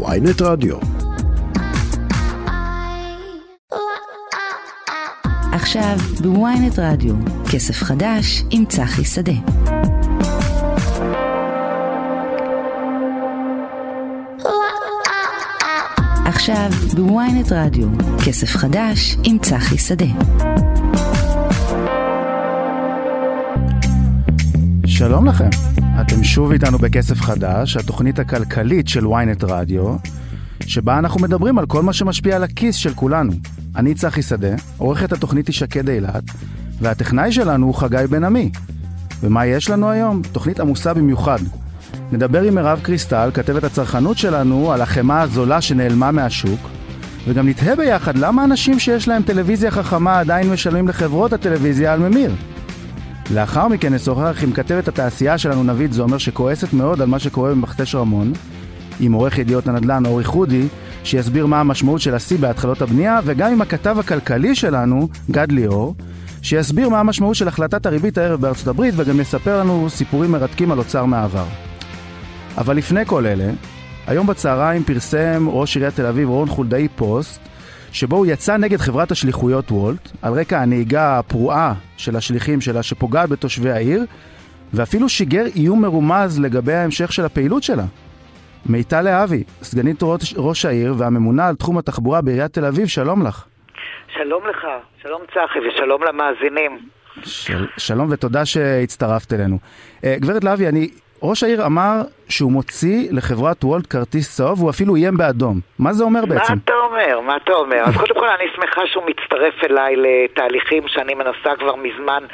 ויינט רדיו. עכשיו בוויינט רדיו, כסף חדש עם צחי שדה. עכשיו בוויינט רדיו, כסף חדש עם צחי שדה. שלום לכם, אתם שוב איתנו בכסף חדש, התוכנית הכלכלית של ynet רדיו, שבה אנחנו מדברים על כל מה שמשפיע על הכיס של כולנו. אני צחי שדה, עורכת התוכנית היא שקד אילת, והטכנאי שלנו הוא חגי בן עמי. ומה יש לנו היום? תוכנית עמוסה במיוחד. נדבר עם מירב קריסטל, כתבת הצרכנות שלנו, על החמאה הזולה שנעלמה מהשוק, וגם נתהה ביחד למה אנשים שיש להם טלוויזיה חכמה עדיין משלמים לחברות הטלוויזיה על ממיר. לאחר מכן נשוחח עם כתבת התעשייה שלנו נבית זומר שכועסת מאוד על מה שקורה במכתש רמון, עם עורך ידיעות הנדל"ן אורי חודי, שיסביר מה המשמעות של השיא בהתחלות הבנייה, וגם עם הכתב הכלכלי שלנו, גד ליאור, שיסביר מה המשמעות של החלטת הריבית הערב בארצות הברית, וגם יספר לנו סיפורים מרתקים על אוצר מהעבר. אבל לפני כל אלה, היום בצהריים פרסם ראש עיריית תל אביב רון חולדאי פוסט, שבו הוא יצא נגד חברת השליחויות וולט, על רקע הנהיגה הפרועה של השליחים שלה שפוגעת בתושבי העיר, ואפילו שיגר איום מרומז לגבי ההמשך של הפעילות שלה. מיטל להבי, סגנית ראש, ראש העיר והממונה על תחום התחבורה בעיריית תל אביב, שלום לך. שלום לך, שלום צחי ושלום למאזינים. של, שלום ותודה שהצטרפת אלינו. Uh, גברת להבי, אני ראש העיר אמר שהוא מוציא לחברת וולט כרטיס צהוב, הוא אפילו איים באדום. מה זה אומר בעצם? מה אתה אומר? מה אתה אומר? אז קודם כל אני שמחה שהוא מצטרף אליי לתהליכים שאני מנסה כבר מזמן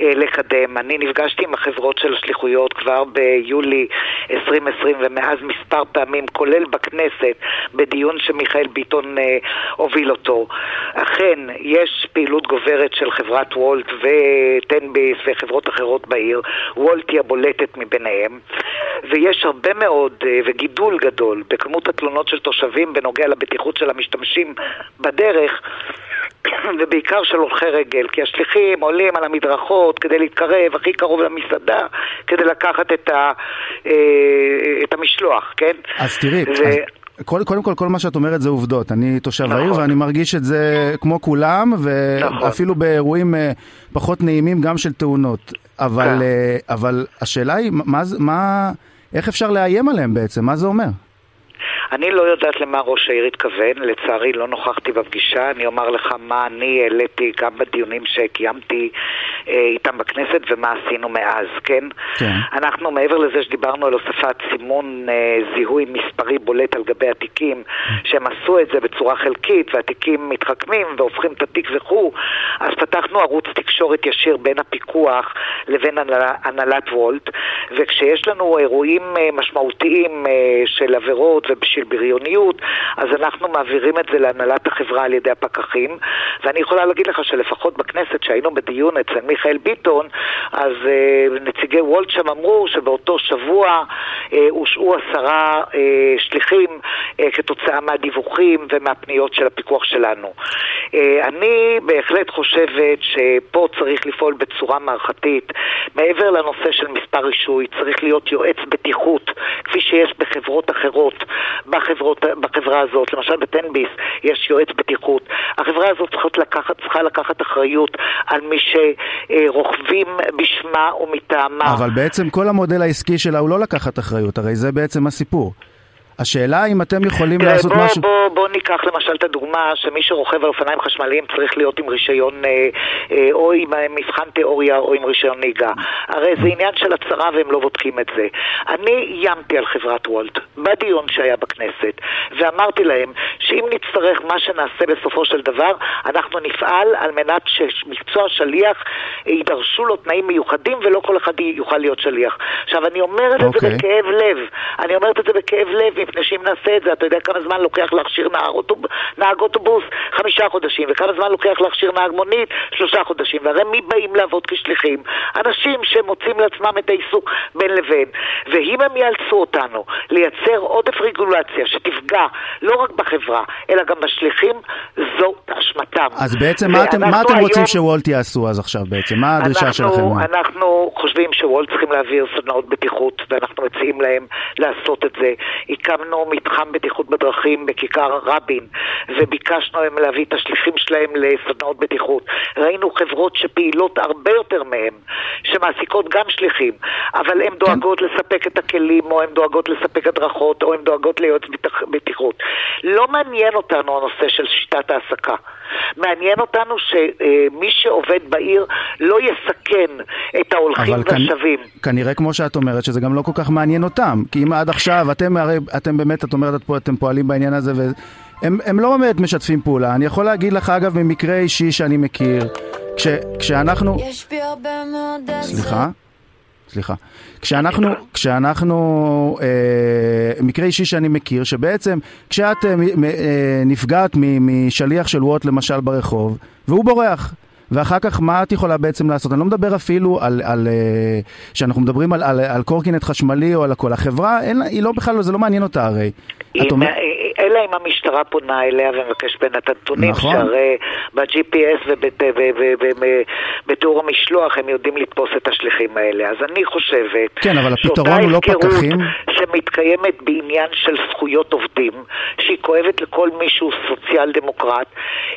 אה, לקדם. אני נפגשתי עם החברות של השליחויות כבר ביולי 2020 ומאז מספר פעמים, כולל בכנסת, בדיון שמיכאל ביטון אה, הוביל אותו. אכן, יש פעילות גוברת של חברת וולט וטנביס וחברות אחרות בעיר. וולט היא הבולטת מביניהם. ויש הרבה מאוד אה, וגידול גדול בכמות התלונות של תושבים בנוגע לבטיחות של המשתמשים בדרך ובעיקר של הולכי רגל, כי השליחים עולים על המדרכות כדי להתקרב הכי קרוב למסעדה, כדי לקחת את, ה, אה, את המשלוח, כן? אז תראי, ו... אז... קודם כל, כל, כל מה שאת אומרת זה עובדות. אני תושב נכון. העיר ואני מרגיש את זה כמו כולם, ואפילו נכון. באירועים אה, פחות נעימים גם של תאונות. אבל, כן. אבל השאלה היא, מה, מה, איך אפשר לאיים עליהם בעצם? מה זה אומר? אני לא יודעת למה ראש העיר התכוון, לצערי לא נוכחתי בפגישה, אני אומר לך מה אני העליתי גם בדיונים שקיימתי אה, איתם בכנסת ומה עשינו מאז, כן? כן. אנחנו מעבר לזה שדיברנו על הוספת סימון אה, זיהוי מספרי בולט על גבי התיקים, שהם עשו את זה בצורה חלקית והתיקים מתחכמים והופכים את התיק וכו', אז פתחנו ערוץ תקשורת ישיר בין הפיקוח לבין הנהלת וולט, וכשיש לנו אירועים אה, משמעותיים אה, של עבירות ובשביל בריוניות, אז אנחנו מעבירים את זה להנהלת החברה על ידי הפקחים, ואני יכולה להגיד לך שלפחות בכנסת, שהיינו בדיון אצל מיכאל ביטון, אז uh, נציגי וולט שם אמרו שבאותו שבוע uh, הושעו עשרה uh, שליחים uh, כתוצאה מהדיווחים ומהפניות של הפיקוח שלנו. Uh, אני בהחלט חושבת שפה צריך לפעול בצורה מערכתית. מעבר לנושא של מספר רישוי, צריך להיות יועץ בטיחות, כפי שיש בחברות אחרות. בחברות, בחברה הזאת, למשל בטנביס יש יועץ בטיחות. החברה הזאת צריכה לקחת, צריכה לקחת אחריות על מי שרוכבים בשמה ומטעמה. אבל בעצם כל המודל העסקי שלה הוא לא לקחת אחריות, הרי זה בעצם הסיפור. השאלה אם אתם יכולים תראה, לעשות בוא, משהו... בוא, בוא ניקח למשל את הדוגמה שמי שרוכב על אופניים חשמליים צריך להיות עם רישיון אה, אה, או עם אה, מבחן תיאוריה או עם רישיון נהיגה. הרי זה עניין של הצהרה והם לא בודקים את זה. אני איימתי על חברת וולט בדיון שהיה בכנסת ואמרתי להם שאם נצטרך מה שנעשה בסופו של דבר אנחנו נפעל על מנת שמקצוע שליח יידרשו לו תנאים מיוחדים ולא כל אחד יוכל להיות שליח. עכשיו אני אומרת okay. את זה אוקיי. בכאב לב, אני אומרת את זה בכאב לב מפני שאם נעשה את זה, אתה יודע כמה זמן לוקח להכשיר נהג, אוטוב, נהג אוטובוס? חמישה חודשים. וכמה זמן לוקח להכשיר נהג מונית? שלושה חודשים. והרי מי באים לעבוד כשליחים? אנשים שמוצאים לעצמם את העיסוק בין לבין. ואם הם יאלצו אותנו לייצר עודף רגולציה שתפגע לא רק בחברה, אלא גם בשליחים, זו אשמתם. אז בעצם מה אתם, מה אתם היום... רוצים שוולט יעשו אז עכשיו בעצם? מה הדרישה אנחנו, שלכם? אנחנו חושבים שוולט צריכים להעביר סדנאות בטיחות, ואנחנו מציעים להם לעשות את זה. הקמנו מתחם בטיחות בדרכים בכיכר רבין, וביקשנו מהם להביא את השליחים שלהם לסדנאות בטיחות. ראינו חברות שפעילות הרבה יותר מהם, שמעסיקות גם שליחים, אבל הן דואגות כן. לספק את הכלים, או הן דואגות לספק הדרכות, או הן דואגות ליועץ בטיחות. לא מעניין אותנו הנושא של שיטת העסקה. מעניין אותנו שמי שעובד בעיר לא יסכן את ההולכים והשבים. כנ... כנראה כמו שאת אומרת, שזה גם לא כל כך מעניין אותם. כי אם עד עכשיו, אתם הרי, אתם באמת, את אומרת, אתם פועלים בעניין הזה, והם הם לא באמת משתפים פעולה. אני יכול להגיד לך, אגב, ממקרה אישי שאני מכיר, כש, כשאנחנו... יש בי הרבה מאוד... סליחה? סליחה. כשאנחנו, כשאנחנו, אה, מקרה אישי שאני מכיר, שבעצם כשאת אה, אה, נפגעת משליח של וואט למשל ברחוב, והוא בורח. ואחר כך מה את יכולה בעצם לעשות? אני לא מדבר אפילו על, על אה, שאנחנו מדברים על, על, על קורקינט חשמלי או על הכל. החברה, אין, היא לא בכלל, זה לא מעניין אותה הרי. אומר... אלא אם המשטרה פונה אליה ומבקש בין את הנתונים, נכון. שהרי ב-GPS ובתיאור המשלוח הם יודעים לתפוס את השליחים האלה. אז אני חושבת... כן, אבל הפתרון הוא לא פקחים. שמתקיימת בעניין של זכויות עובדים, שהיא כואבת לכל מי שהוא סוציאל דמוקרט,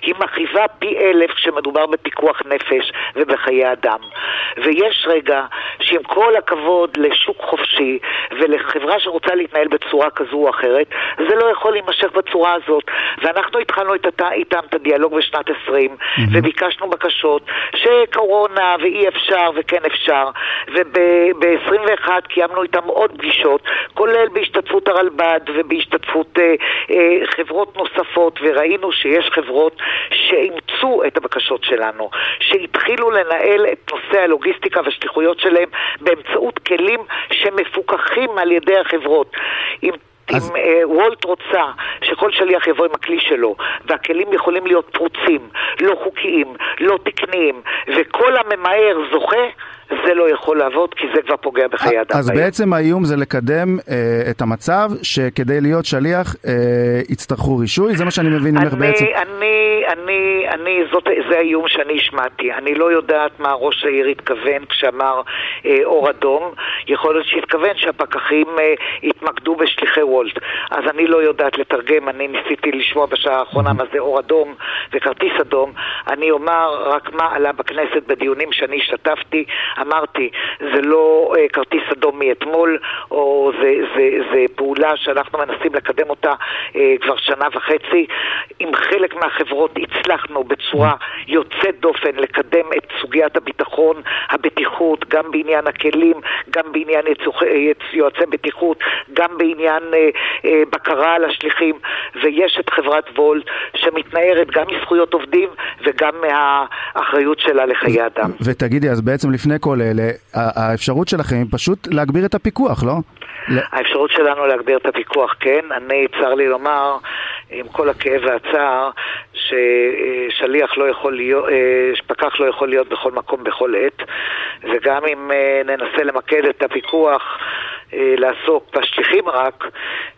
היא מכאיבה פי אלף כשמדובר בפיקוח נפש ובחיי אדם. ויש רגע שעם כל הכבוד לשוק חופשי ולחברה שרוצה להתנהל בצורה כזו או אחרת, זה לא יכול להימשך בצורה הזאת. ואנחנו התחלנו את, איתם את הדיאלוג בשנת 20, mm-hmm. וביקשנו בקשות שקורונה ואי אפשר וכן אפשר, וב-21 קיימנו איתם עוד פגישות, כולל בהשתתפות הרלב"ד ובהשתתפות אה, אה, חברות נוספות, וראינו שיש חברות שאימצו את הבקשות שלנו, שהתחילו לנהל את נושא הלוגיסטיקה והשליחויות שלהם באמצעות כלים שמפוקחים על ידי החברות. אם אז... אם אה, וולט רוצה שכל שליח יבוא עם הכלי שלו, והכלים יכולים להיות פרוצים, לא חוקיים, לא תקניים, וכל הממהר זוכה, זה לא יכול לעבוד כי זה כבר פוגע בחיי אדם. אז ביום. בעצם האיום זה לקדם אה, את המצב שכדי להיות שליח אה, יצטרכו רישוי, זה מה שאני מבין ממך בעצם. אני, אני, אני, זאת, זה האיום שאני השמעתי. אני לא יודעת מה ראש העיר התכוון כשאמר אה, אור אדום. יכול להיות שהתכוון שהפקחים אה, יתמקדו בשליחי וולט. אז אני לא יודעת לתרגם, אני ניסיתי לשמוע בשעה האחרונה מה זה אור אדום וכרטיס אדום. אני אומר רק מה עלה בכנסת בדיונים שאני השתתפתי. אמרתי, זה לא אה, כרטיס אדום מאתמול, או זה, זה, זה פעולה שאנחנו מנסים לקדם אותה אה, כבר שנה וחצי. עם חלק מהחברות הצלחנו בצורה יוצאת דופן לקדם את סוגיית הביטחון, הבטיחות, גם בעניין הכלים, גם בעניין יצוח, יועצי בטיחות, גם בעניין אה, אה, בקרה על השליחים, ויש את חברת וולט שמתנערת גם מזכויות עובדים וגם מהאחריות שלה לחיי אדם. ותגידי, אז בעצם לפני כל כל אלה, האפשרות שלכם היא פשוט להגביר את הפיקוח, לא? האפשרות שלנו להגביר את הפיקוח, כן. אני, צר לי לומר, עם כל הכאב והצער, ששליח לא יכול להיות, אה, פקח לא יכול להיות בכל מקום בכל עת, וגם אם אה, ננסה למקד את הפיקוח אה, לעסוק בשליחים רק,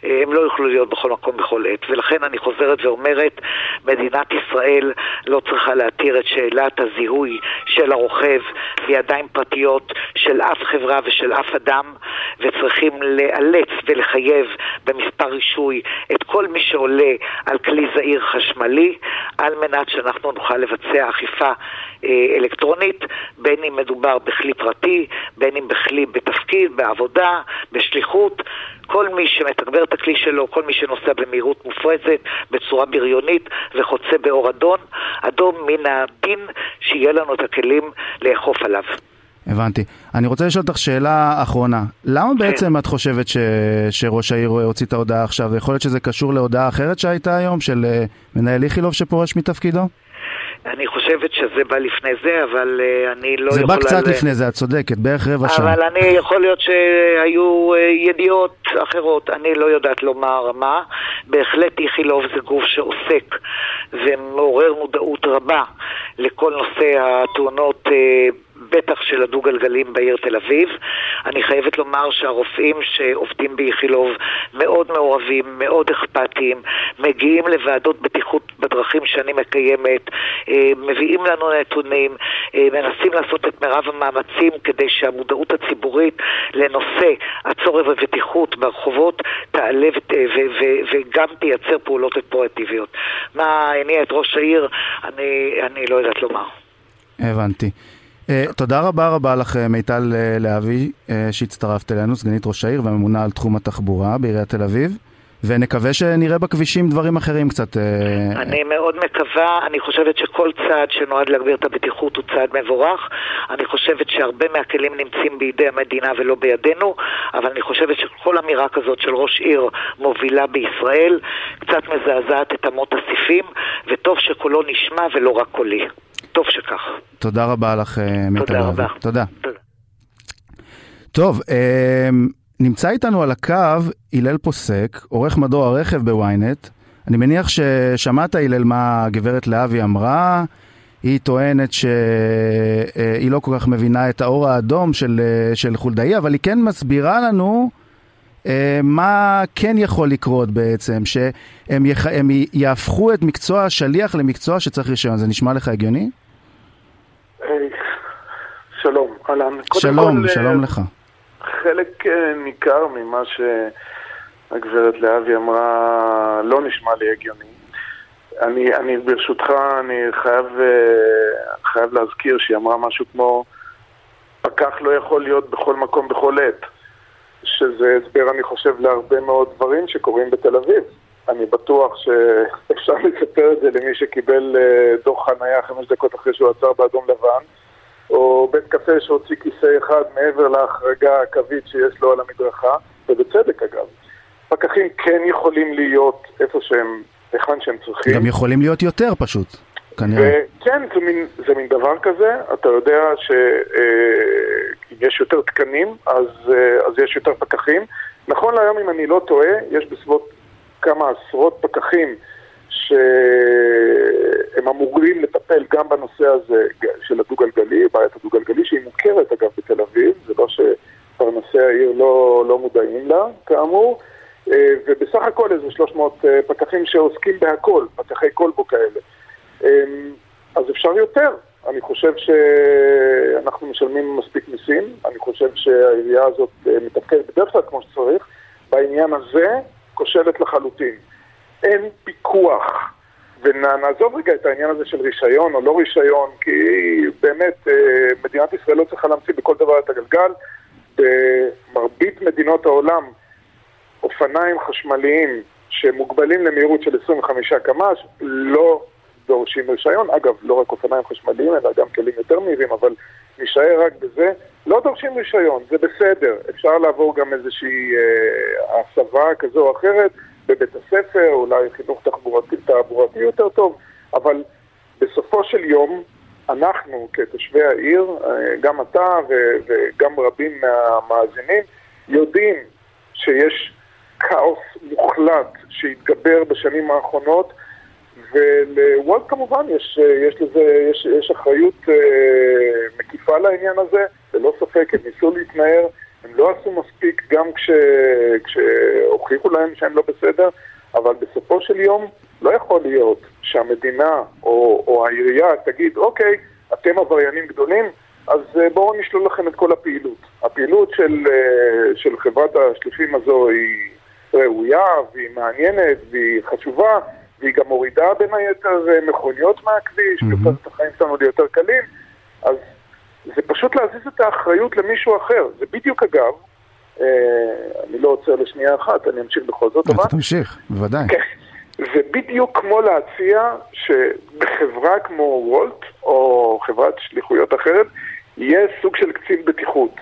הם לא יוכלו להיות בכל מקום בכל עת. ולכן אני חוזרת ואומרת, מדינת ישראל לא צריכה להתיר את שאלת הזיהוי של הרוכב בידיים פרטיות של אף חברה ושל אף אדם, וצריכים לאלץ ולחייב במספר רישוי את כל מי שעולה על כלי זעיר חשמלי, על מנת שאנחנו נוכל לבצע אכיפה אה, אלקטרונית, בין אם מדובר בכלי פרטי, בין אם בכלי בתפקיד, בעבודה, בשליחות. כל מי שמתגבר את הכלי שלו, כל מי שנוסע במהירות מופרזת, בצורה בריונית וחוצה באור אדום, אדום מן הדין שיהיה לנו את הכלים לאכוף עליו. הבנתי. אני רוצה לשאול אותך שאלה אחרונה. למה כן. בעצם את חושבת ש... שראש העיר הוציא את ההודעה עכשיו? יכול להיות שזה קשור להודעה אחרת שהייתה היום, של אה, מנהל איכילוב שפורש מתפקידו? אני חושבת שזה בא לפני זה, אבל uh, אני לא זה יכולה... זה בא קצת ל... לפני זה, את צודקת, בערך רבע שעה. אבל אני יכול להיות שהיו uh, ידיעות אחרות, אני לא יודעת לומר מה. בהחלט איכילוב זה גוף שעוסק ומעורר מודעות רבה לכל נושא התאונות uh, בטח של הדו-גלגלים בעיר תל אביב. אני חייבת לומר שהרופאים שעובדים באיכילוב מאוד מעורבים, מאוד אכפתיים, מגיעים לוועדות בטיחות בדרכים שאני מקיימת, אה, מביאים לנו נתונים, אה, מנסים לעשות את מירב המאמצים כדי שהמודעות הציבורית לנושא הצורך בבטיחות ברחובות תעלה וגם תייצר פעולות אופרטיביות. מה הניע את ראש העיר, אני, אני לא יודעת לומר. הבנתי. Uh, תודה רבה רבה לך מיטל uh, להבי uh, שהצטרפת אלינו, סגנית ראש העיר וממונה על תחום התחבורה בעיריית תל אביב. ונקווה שנראה בכבישים דברים אחרים קצת. אני מאוד מקווה, אני חושבת שכל צעד שנועד להגביר את הבטיחות הוא צעד מבורך. אני חושבת שהרבה מהכלים נמצאים בידי המדינה ולא בידינו, אבל אני חושבת שכל אמירה כזאת של ראש עיר מובילה בישראל קצת מזעזעת את אמות הסיפים, וטוב שקולו נשמע ולא רק קולי. טוב שכך. תודה רבה לך, מיטל. תודה רבה. תודה. טוב, נמצא איתנו על הקו הלל פוסק, עורך מדור הרכב בוויינט. אני מניח ששמעת, הלל, מה הגברת להבי אמרה. היא טוענת שהיא לא כל כך מבינה את האור האדום של, של חולדאי, אבל היא כן מסבירה לנו מה כן יכול לקרות בעצם, שהם יח... יהפכו את מקצוע השליח למקצוע שצריך רישיון. זה נשמע לך הגיוני? שלום, אהלן. שלום, כל, שלום לך. חלק אה, ניכר ממה שהגברת להבי אמרה לא נשמע לי הגיוני. אני, אני ברשותך, אני חייב, אה, חייב להזכיר שהיא אמרה משהו כמו פקח לא יכול להיות בכל מקום בכל עת, שזה הסבר, אני חושב, להרבה מאוד דברים שקורים בתל אביב. אני בטוח שאפשר לספר את זה למי שקיבל אה, דוח חנייה חמש דקות אחרי שהוא עצר באדום לבן. או בית קפה שהוציא כיסא אחד מעבר להחרגה הקווית שיש לו על המדרכה, ובצדק אגב. פקחים כן יכולים להיות איפה שהם, היכן שהם צריכים. גם יכולים להיות יותר פשוט, כנראה. כן, זה מין, זה מין דבר כזה, אתה יודע שאם אה, יותר תקנים, אז, אה, אז יש יותר פקחים. נכון להיום, אם אני לא טועה, יש בסביבות כמה עשרות פקחים שהם אמורים לטפל גם בנושא הזה של הדו-גלגלי, בעיית הדו-גלגלי, שהיא מוכרת אגב בתל אביב, זה לא שפרנסי העיר לא, לא מודעים לה, כאמור, אה, ובסך הכל איזה 300 אה, פקחים שעוסקים בהכל, פקחי כלבו כאלה. אה, אז אפשר יותר. אני חושב שאנחנו משלמים מספיק מיסים, אני חושב שהעירייה הזאת מתפקדת בדרך כלל כמו שצריך, בעניין הזה כושלת לחלוטין. אין פיקוח. ונעזוב רגע את העניין הזה של רישיון או לא רישיון, כי באמת אה, מדינת ישראל לא צריכה להמציא בכל דבר את הגלגל. במרבית מדינות העולם אופניים חשמליים שמוגבלים למהירות של 25 קמ"ש לא דורשים רישיון. אגב, לא רק אופניים חשמליים, אלא גם כלים יותר מהירים, אבל נשאר רק בזה. לא דורשים רישיון, זה בסדר. אפשר לעבור גם איזושהי אה, הסבה כזו או אחרת. בבית הספר, אולי חינוך תחבורתי, תעבורתי יותר טוב, אבל בסופו של יום, אנחנו כתושבי העיר, אה, גם אתה וגם רבים מהמאזינים, יודעים שיש כאוס מוחלט שהתגבר בשנים האחרונות, ולוולט כמובן יש, יש לזה, יש, יש אחריות אה, מקיפה לעניין הזה, ללא ספק, הם ניסו להתנער. הם לא עשו מספיק גם כש... כשהוכיחו להם שהם לא בסדר, אבל בסופו של יום לא יכול להיות שהמדינה או, או העירייה תגיד, אוקיי, אתם עבריינים גדולים, אז אה, בואו נשלול לכם את כל הפעילות. הפעילות של, אה, של חברת השליחים הזו היא ראויה והיא מעניינת והיא חשובה והיא גם מורידה בין היתר אה, מכוניות מהכביש, mm-hmm. והופכת את החיים שלנו ליותר קלים, אז זה פשוט להזיז את האחריות למישהו אחר. זה בדיוק אגב, אה, אני לא עוצר לשנייה אחת, אני אמשיך בכל זאת, אבל... תמשיך, בוודאי. כן. זה בדיוק כמו להציע שבחברה כמו וולט, או חברת שליחויות אחרת, יהיה סוג של קצין בטיחות.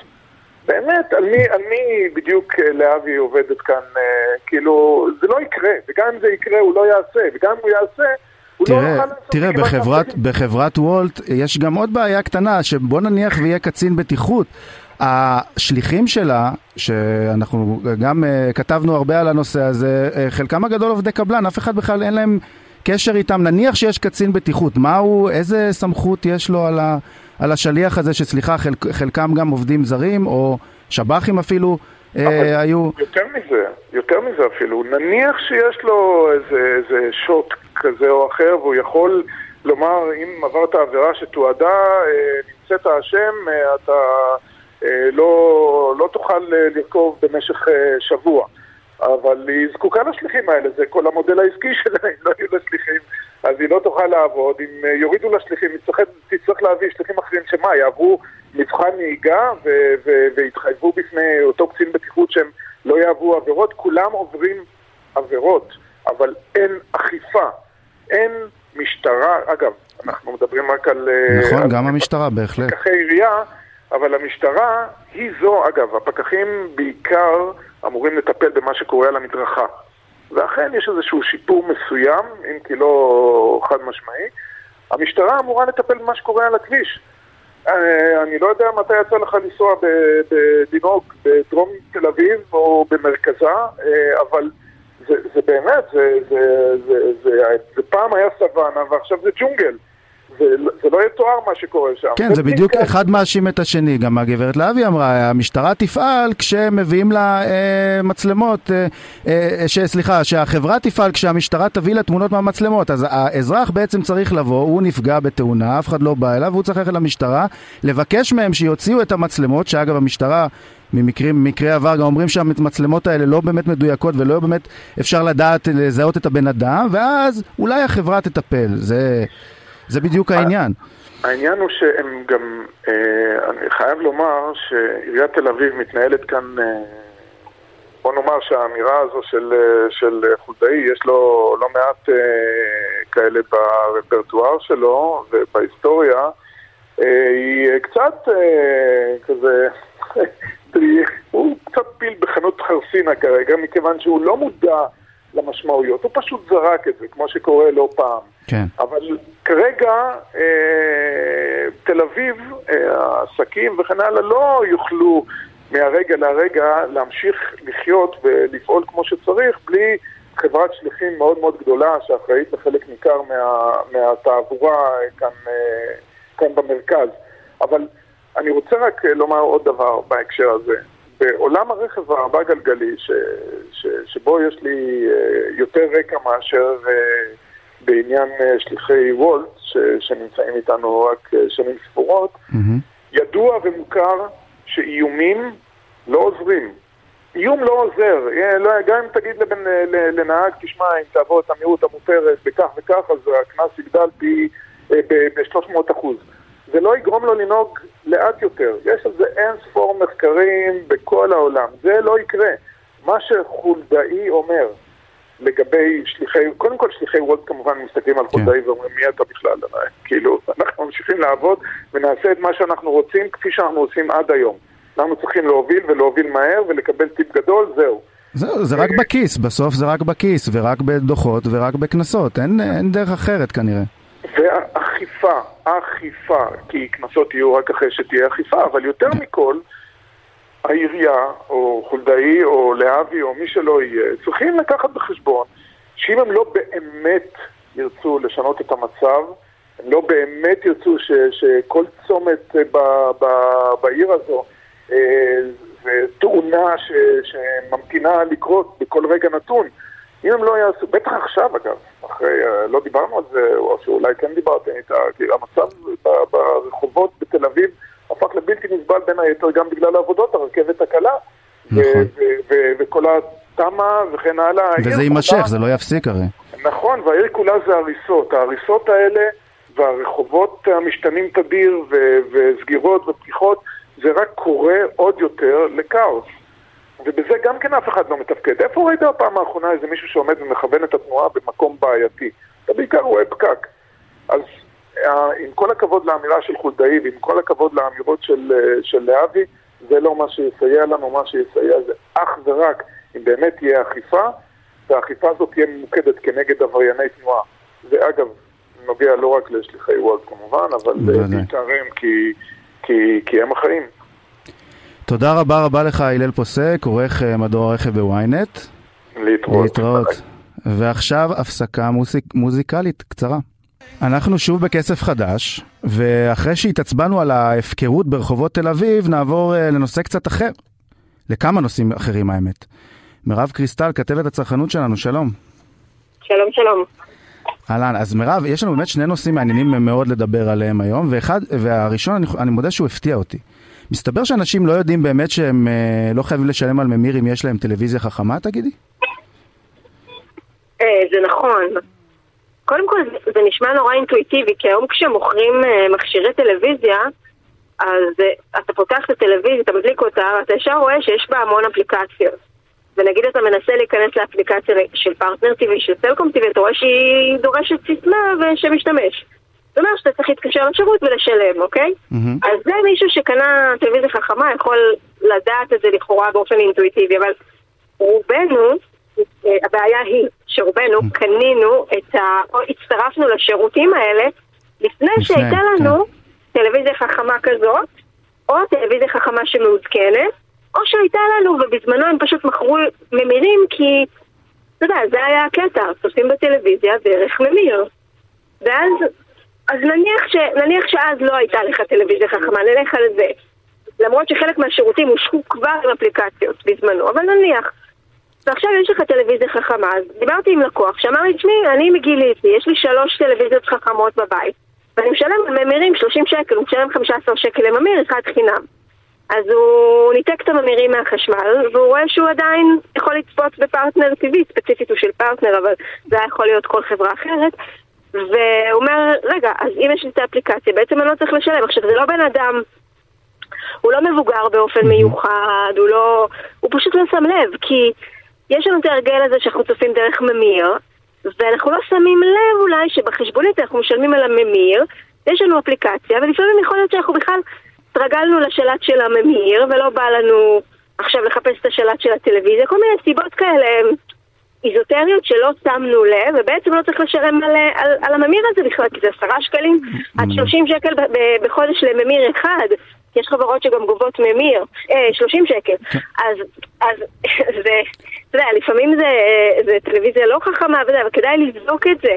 באמת, על מי, על מי בדיוק אה, להבי עובדת כאן, אה, כאילו, זה לא יקרה, וגם אם זה יקרה הוא לא יעשה, וגם אם הוא יעשה, לא תראה, תראה בחברת, בחברת וולט יש גם עוד בעיה קטנה, שבוא נניח ויהיה קצין בטיחות. השליחים שלה, שאנחנו גם uh, כתבנו הרבה על הנושא הזה, uh, חלקם הגדול עובדי קבלן, אף אחד בכלל אין להם קשר איתם. נניח שיש קצין בטיחות, מהו, איזה סמכות יש לו על, ה, על השליח הזה, שסליחה, חלק, חלקם גם עובדים זרים, או שב"חים אפילו אה, היו... יותר מזה, יותר מזה אפילו. נניח שיש לו איזה, איזה שוט כזה או אחר, והוא יכול לומר, אם עברת עבירה שתועדה, אה, נמצאת האשם, אה, אתה אה, לא, לא תוכל אה, לרכוב במשך אה, שבוע. אבל היא זקוקה לשליחים האלה, זה כל המודל העסקי שלה, אם לא יהיו לה שליחים, אז היא לא תוכל לעבוד. אם אה, יורידו לה שליחים, היא תצטרך, תצטרך להביא שליחים אחרים שמה, יעברו מבחן נהיגה ו- ו- והתחייבו בפני אותו קצין בטיחות שהם לא יעברו עבירות, כולם עוברים עבירות, אבל אין אכיפה, אין משטרה, אגב, אנחנו מדברים רק על... אה, נכון, על גם המשטרה, בהחלט. פקחי עירייה, אבל המשטרה היא זו, אגב, הפקחים בעיקר אמורים לטפל במה שקורה על המדרכה. ואכן יש איזשהו שיפור מסוים, אם כי לא חד משמעי. המשטרה אמורה לטפל במה שקורה על הכביש. אה, אני לא יודע מתי יצא לך לנסוע בלנהוג בדרום תל אביב או במרכזה, אה, אבל זה, זה באמת, זה, זה, זה, זה, זה פעם היה סוואנה ועכשיו זה ג'ונגל. זה, זה לא יתואר מה שקורה שם. כן, זה בדיוק אחד מאשים את השני, גם הגברת להבי אמרה, המשטרה תפעל כשמביאים לה אה, מצלמות, אה, אה, ש, סליחה, שהחברה תפעל כשהמשטרה תביא לה תמונות מהמצלמות, אז האזרח בעצם צריך לבוא, הוא נפגע בתאונה, אף אחד לא בא אליו, והוא צריך ללכת למשטרה, לבקש מהם שיוציאו את המצלמות, שאגב המשטרה ממקרים, ממקרי עבר גם אומרים שהמצלמות האלה לא באמת מדויקות ולא באמת אפשר לדעת לזהות את הבן אדם, ואז אולי החברה תטפל, זה... זה בדיוק העניין. העניין הוא שהם גם, אה, אני חייב לומר שעיריית תל אביב מתנהלת כאן, אה, בוא נאמר שהאמירה הזו של, אה, של חולדאי, יש לו לא מעט אה, כאלה ברפרטואר שלו ובהיסטוריה, אה, היא קצת אה, כזה, הוא קצת פיל בחנות חרסינה כרגע, מכיוון שהוא לא מודע למשמעויות, הוא פשוט זרק את זה, כמו שקורה לא פעם. כן. אבל כרגע אה, תל אביב, אה, העסקים וכן הלאה לא יוכלו מהרגע להרגע להמשיך לחיות ולפעול כמו שצריך בלי חברת שליחים מאוד מאוד גדולה שאחראית לחלק ניכר מה, מהתעבורה כאן, אה, כאן במרכז. אבל אני רוצה רק לומר עוד דבר בהקשר הזה. בעולם הרכב הארבע גלגלי, ש, ש, שבו יש לי יותר רקע מאשר בעניין שליחי וולט, ש, שנמצאים איתנו רק שנים ספורות, mm-hmm. ידוע ומוכר שאיומים לא עוזרים. איום לא עוזר, לא, גם אם תגיד לבן, לנהג, תשמע, אם תעבור את המהירות המותרת בכך וכך, אז הקנס יגדל פי ב-300 אחוז. זה לא יגרום לו לנהוג לאט יותר. יש על זה אין ספור מחקרים בכל העולם. זה לא יקרה. מה שחולדאי אומר לגבי שליחי, קודם כל שליחי וולט כמובן מסתכלים על חולדאי כן. ואומרים מי אתה בכלל, כאילו, אנחנו ממשיכים לעבוד ונעשה את מה שאנחנו רוצים כפי שאנחנו עושים עד היום. אנחנו צריכים להוביל ולהוביל מהר ולקבל טיפ גדול, זהו. זהו, זה רק בכיס, בסוף זה רק בכיס, ורק בדוחות ורק בקנסות, אין, אין דרך אחרת כנראה. ואכיפה, אכיפה, כי קנסות יהיו רק אחרי שתהיה אכיפה, אבל יותר מכל, העירייה, או חולדאי, או להבי, או מי שלא יהיה, צריכים לקחת בחשבון שאם הם לא באמת ירצו לשנות את המצב, הם לא באמת ירצו ש, שכל צומת ב, ב, בעיר הזו אה, זה תאונה שממתינה לקרות בכל רגע נתון. אם הם לא יעשו, בטח עכשיו אגב, אחרי, לא דיברנו על זה, או שאולי כן דיברתם איתה, כי המצב ברחובות בתל אביב הפך לבלתי נסבל בין היתר גם בגלל העבודות, הרכבת הקלה. נכון. וכל התמ"א וכן הלאה. וזה יימשך, זה לא יפסיק הרי. נכון, והעיר כולה זה הריסות. ההריסות האלה והרחובות המשתנים תדיר וסגירות ופתיחות, זה רק קורה עוד יותר לכאוס. ובזה גם כן אף אחד לא מתפקד. איפה ראית בפעם האחרונה איזה מישהו שעומד ומכוון את התנועה במקום בעייתי? אתה בעיקר רואה פקק. אז אה, עם כל הכבוד לאמירה של חולדאי ועם כל הכבוד לאמירות של, אה, של להבי, זה לא מה שיסייע לנו, מה שיסייע זה אך ורק אם באמת תהיה אכיפה, והאכיפה הזאת תהיה ממוקדת כנגד עברייני תנועה. ואגב, נוגע לא רק לשליחי וולט כמובן, אבל בעיקר הם כי, כי, כי הם החיים. תודה רבה רבה לך, הלל פוסק, עורך אה, מדור הרכב בוויינט. להתראות. להתראות. ועכשיו הפסקה מוזיק, מוזיקלית קצרה. אנחנו שוב בכסף חדש, ואחרי שהתעצבנו על ההפקרות ברחובות תל אביב, נעבור אה, לנושא קצת אחר. לכמה נושאים אחרים האמת. מירב קריסטל, כתבת הצרכנות שלנו, שלום. שלום, שלום. אהלן, אז מירב, יש לנו באמת שני נושאים מעניינים מאוד לדבר עליהם היום, ואחד, והראשון, אני, אני מודה שהוא הפתיע אותי. מסתבר שאנשים לא יודעים באמת שהם אה, לא חייבים לשלם על ממיר אם יש להם טלוויזיה חכמה, תגידי? אה, זה נכון. קודם כל, זה, נשמע נורא אינטואיטיבי, כי היום כשמוכרים אה, מכשירי טלוויזיה, אז אה, אתה פותח את הטלוויזיה, אתה מדליק אותה, ואתה ישר רואה שיש בה המון אפליקציות. ונגיד אתה מנסה להיכנס לאפליקציה של פרטנר TV, של סלקום TV, אתה רואה שהיא דורשת סיסמה ושם משתמש. זאת אומרת שאתה צריך להתקשר לשירות ולשלם, אוקיי? Mm-hmm. אז זה מישהו שקנה טלוויזיה חכמה יכול לדעת את זה לכאורה באופן אינטואיטיבי, אבל רובנו, אה, הבעיה היא שרובנו Mm. קנינו את ה... או הצטרפנו לשירותים האלה לפני שהייתה כן. לנו טלוויזיה חכמה כזאת, או טלוויזיה חכמה שמעודכנת, או שהייתה לנו ובזמנו הם פשוט מכרו ממירים כי, אתה יודע, זה היה הקטע, צופים בטלוויזיה דרך ממיר. ואז, אז נניח, ש, נניח שאז לא הייתה לך טלוויזיה חכמה, נלך על זה. למרות שחלק מהשירותים הושקו כבר עם אפליקציות בזמנו, אבל נניח. ועכשיו יש לך טלוויזיה חכמה, אז דיברתי עם לקוח שאמר לי, תשמעי, אני מגיליתי, יש לי שלוש טלוויזיות חכמות בבית, ואני משלם על ממירים 30 שקל, הוא משלם 15 שקל לממיר, אחד חינם. אז הוא ניתק את הממירים מהחשמל, והוא רואה שהוא עדיין יכול לצפות בפרטנר טבעי, ספציפית הוא של פרטנר, אבל זה היה יכול להיות כל חברה אחרת. והוא אומר, רגע, אז אם יש לי את האפליקציה, בעצם אני לא צריך לשלם. עכשיו, זה לא בן אדם, הוא לא מבוגר באופן מיוחד, הוא לא... הוא פשוט לא שם לב, כי יש לנו את ההרגל הזה שאנחנו צופים דרך ממיר, ואנחנו לא שמים לב אולי שבחשבונית אנחנו משלמים על הממיר, יש לנו אפליקציה, ולפעמים יכול להיות שאנחנו בכלל התרגלנו לשלט של הממיר, ולא בא לנו עכשיו לחפש את השלט של הטלוויזיה, כל מיני סיבות כאלה איזוטריות שלא שמנו לב, ובעצם לא צריך לשלם על, על, על הממיר הזה בכלל, כי זה עשרה שקלים עד שלושים שקל ב- ב- בחודש לממיר אחד. יש חברות שגם גובות ממיר, אה, 30 שקל. אז, אז זה, אתה יודע, לפעמים זה, זה טלוויזיה לא חכמה וזה, אבל כדאי לבדוק את זה.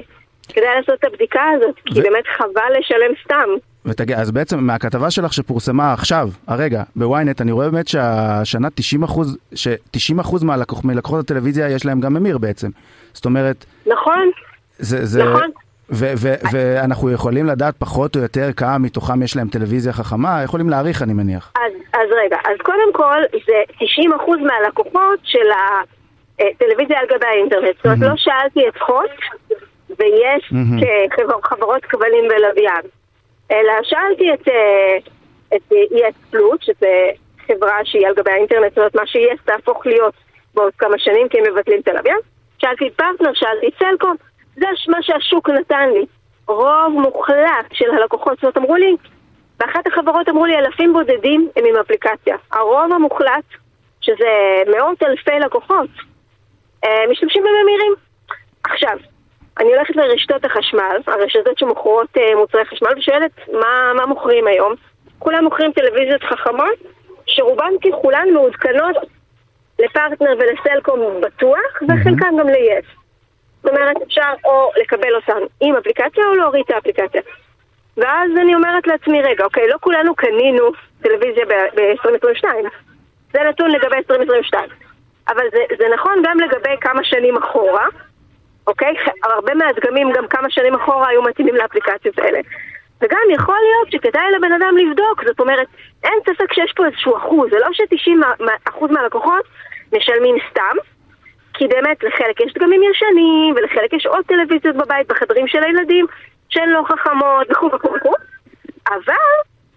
כדאי לעשות את הבדיקה הזאת, כי באמת חבל לשלם סתם. ותגיד, אז בעצם מהכתבה שלך שפורסמה עכשיו, הרגע, בוויינט, אני רואה באמת שהשנה 90 אחוז, ש-90 אחוז מהלקוח, מלקוחות הטלוויזיה יש להם גם ממיר בעצם. זאת אומרת, נכון? זה, זה, נכון. ו- ו- ואנחנו יכולים לדעת פחות או יותר כמה מתוכם יש להם טלוויזיה חכמה, יכולים להעריך אני מניח. אז, אז רגע, אז קודם כל זה 90% מהלקוחות של הטלוויזיה על גבי האינטרנט. זאת אומרת, לא שאלתי את חוט, ויש. כחבר- חברות כבלים ולוויין. אלא שאלתי את, אה, את ES פלוס, שזה חברה שהיא על גבי האינטרנט, זאת אומרת, מה ש-ES תהפוך להיות בעוד כמה שנים, כי הם מבטלים את הלוויין. שאלתי פרטנר, שאלתי סלקום, זה מה שהשוק נתן לי. רוב מוחלט של הלקוחות, זאת אומרת, אמרו לי, באחת החברות אמרו לי אלפים בודדים הם עם אפליקציה. הרוב המוחלט, שזה מאות אלפי לקוחות, אה, משתמשים בממירים. עכשיו, אני הולכת לרשתות החשמל, הרשתות שמוכרות אה, מוצרי חשמל, ושואלת מה, מה מוכרים היום. כולם מוכרים טלוויזיות חכמות, שרובן ככולן מעודכנות לפרטנר ולסלקום בטוח, וחלקן גם ל-yes. זאת אומרת, אפשר או לקבל אותן עם אפליקציה או להוריד את האפליקציה. ואז אני אומרת לעצמי, רגע, אוקיי, לא כולנו קנינו טלוויזיה ב-2022. זה נתון לגבי 2022. אבל זה, זה נכון גם לגבי כמה שנים אחורה, אוקיי? הרבה מהדגמים גם כמה שנים אחורה היו מתאימים לאפליקציות האלה. וגם יכול להיות שכדאי לבן אדם לבדוק, זאת אומרת, אין ספק שיש פה איזשהו אחוז, זה לא ש-90% מהלקוחות משלמים סתם, כי באמת לחלק יש דגמים ישנים, ולחלק יש עוד טלוויזיות בבית, בחדרים של הילדים, שהן לא חכמות וכו' וכו' וכו', אבל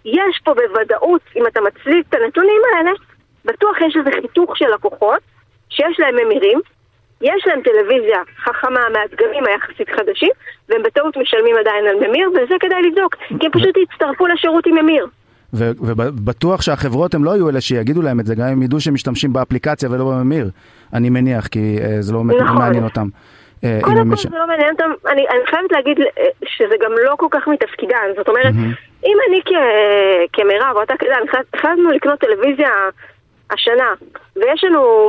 יש פה בוודאות, אם אתה מצליב את הנתונים האלה, בטוח יש איזה חיתוך של לקוחות שיש להם ממירים, יש להם טלוויזיה חכמה מהדגמים היחסית חדשים, והם בטעות משלמים עדיין על ממיר, וזה כדאי לבדוק, כי הם פשוט יצטרפו לשירות עם ממיר. ו- ובטוח שהחברות הם לא יהיו אלה שיגידו להם את זה, גם אם ידעו שהם משתמשים באפליקציה ולא בממיר, אני מניח, כי אה, זה לא נכון. מעניין אותם. אה, קודם כל זה לא מעניין אותם, אני, אני חייבת להגיד אה, שזה גם לא כל כך מתפקידן, זאת אומרת, מהמם. אם אני כמירב או אתה כזה, החלטנו לקנות טלוויזיה השנה, ויש לנו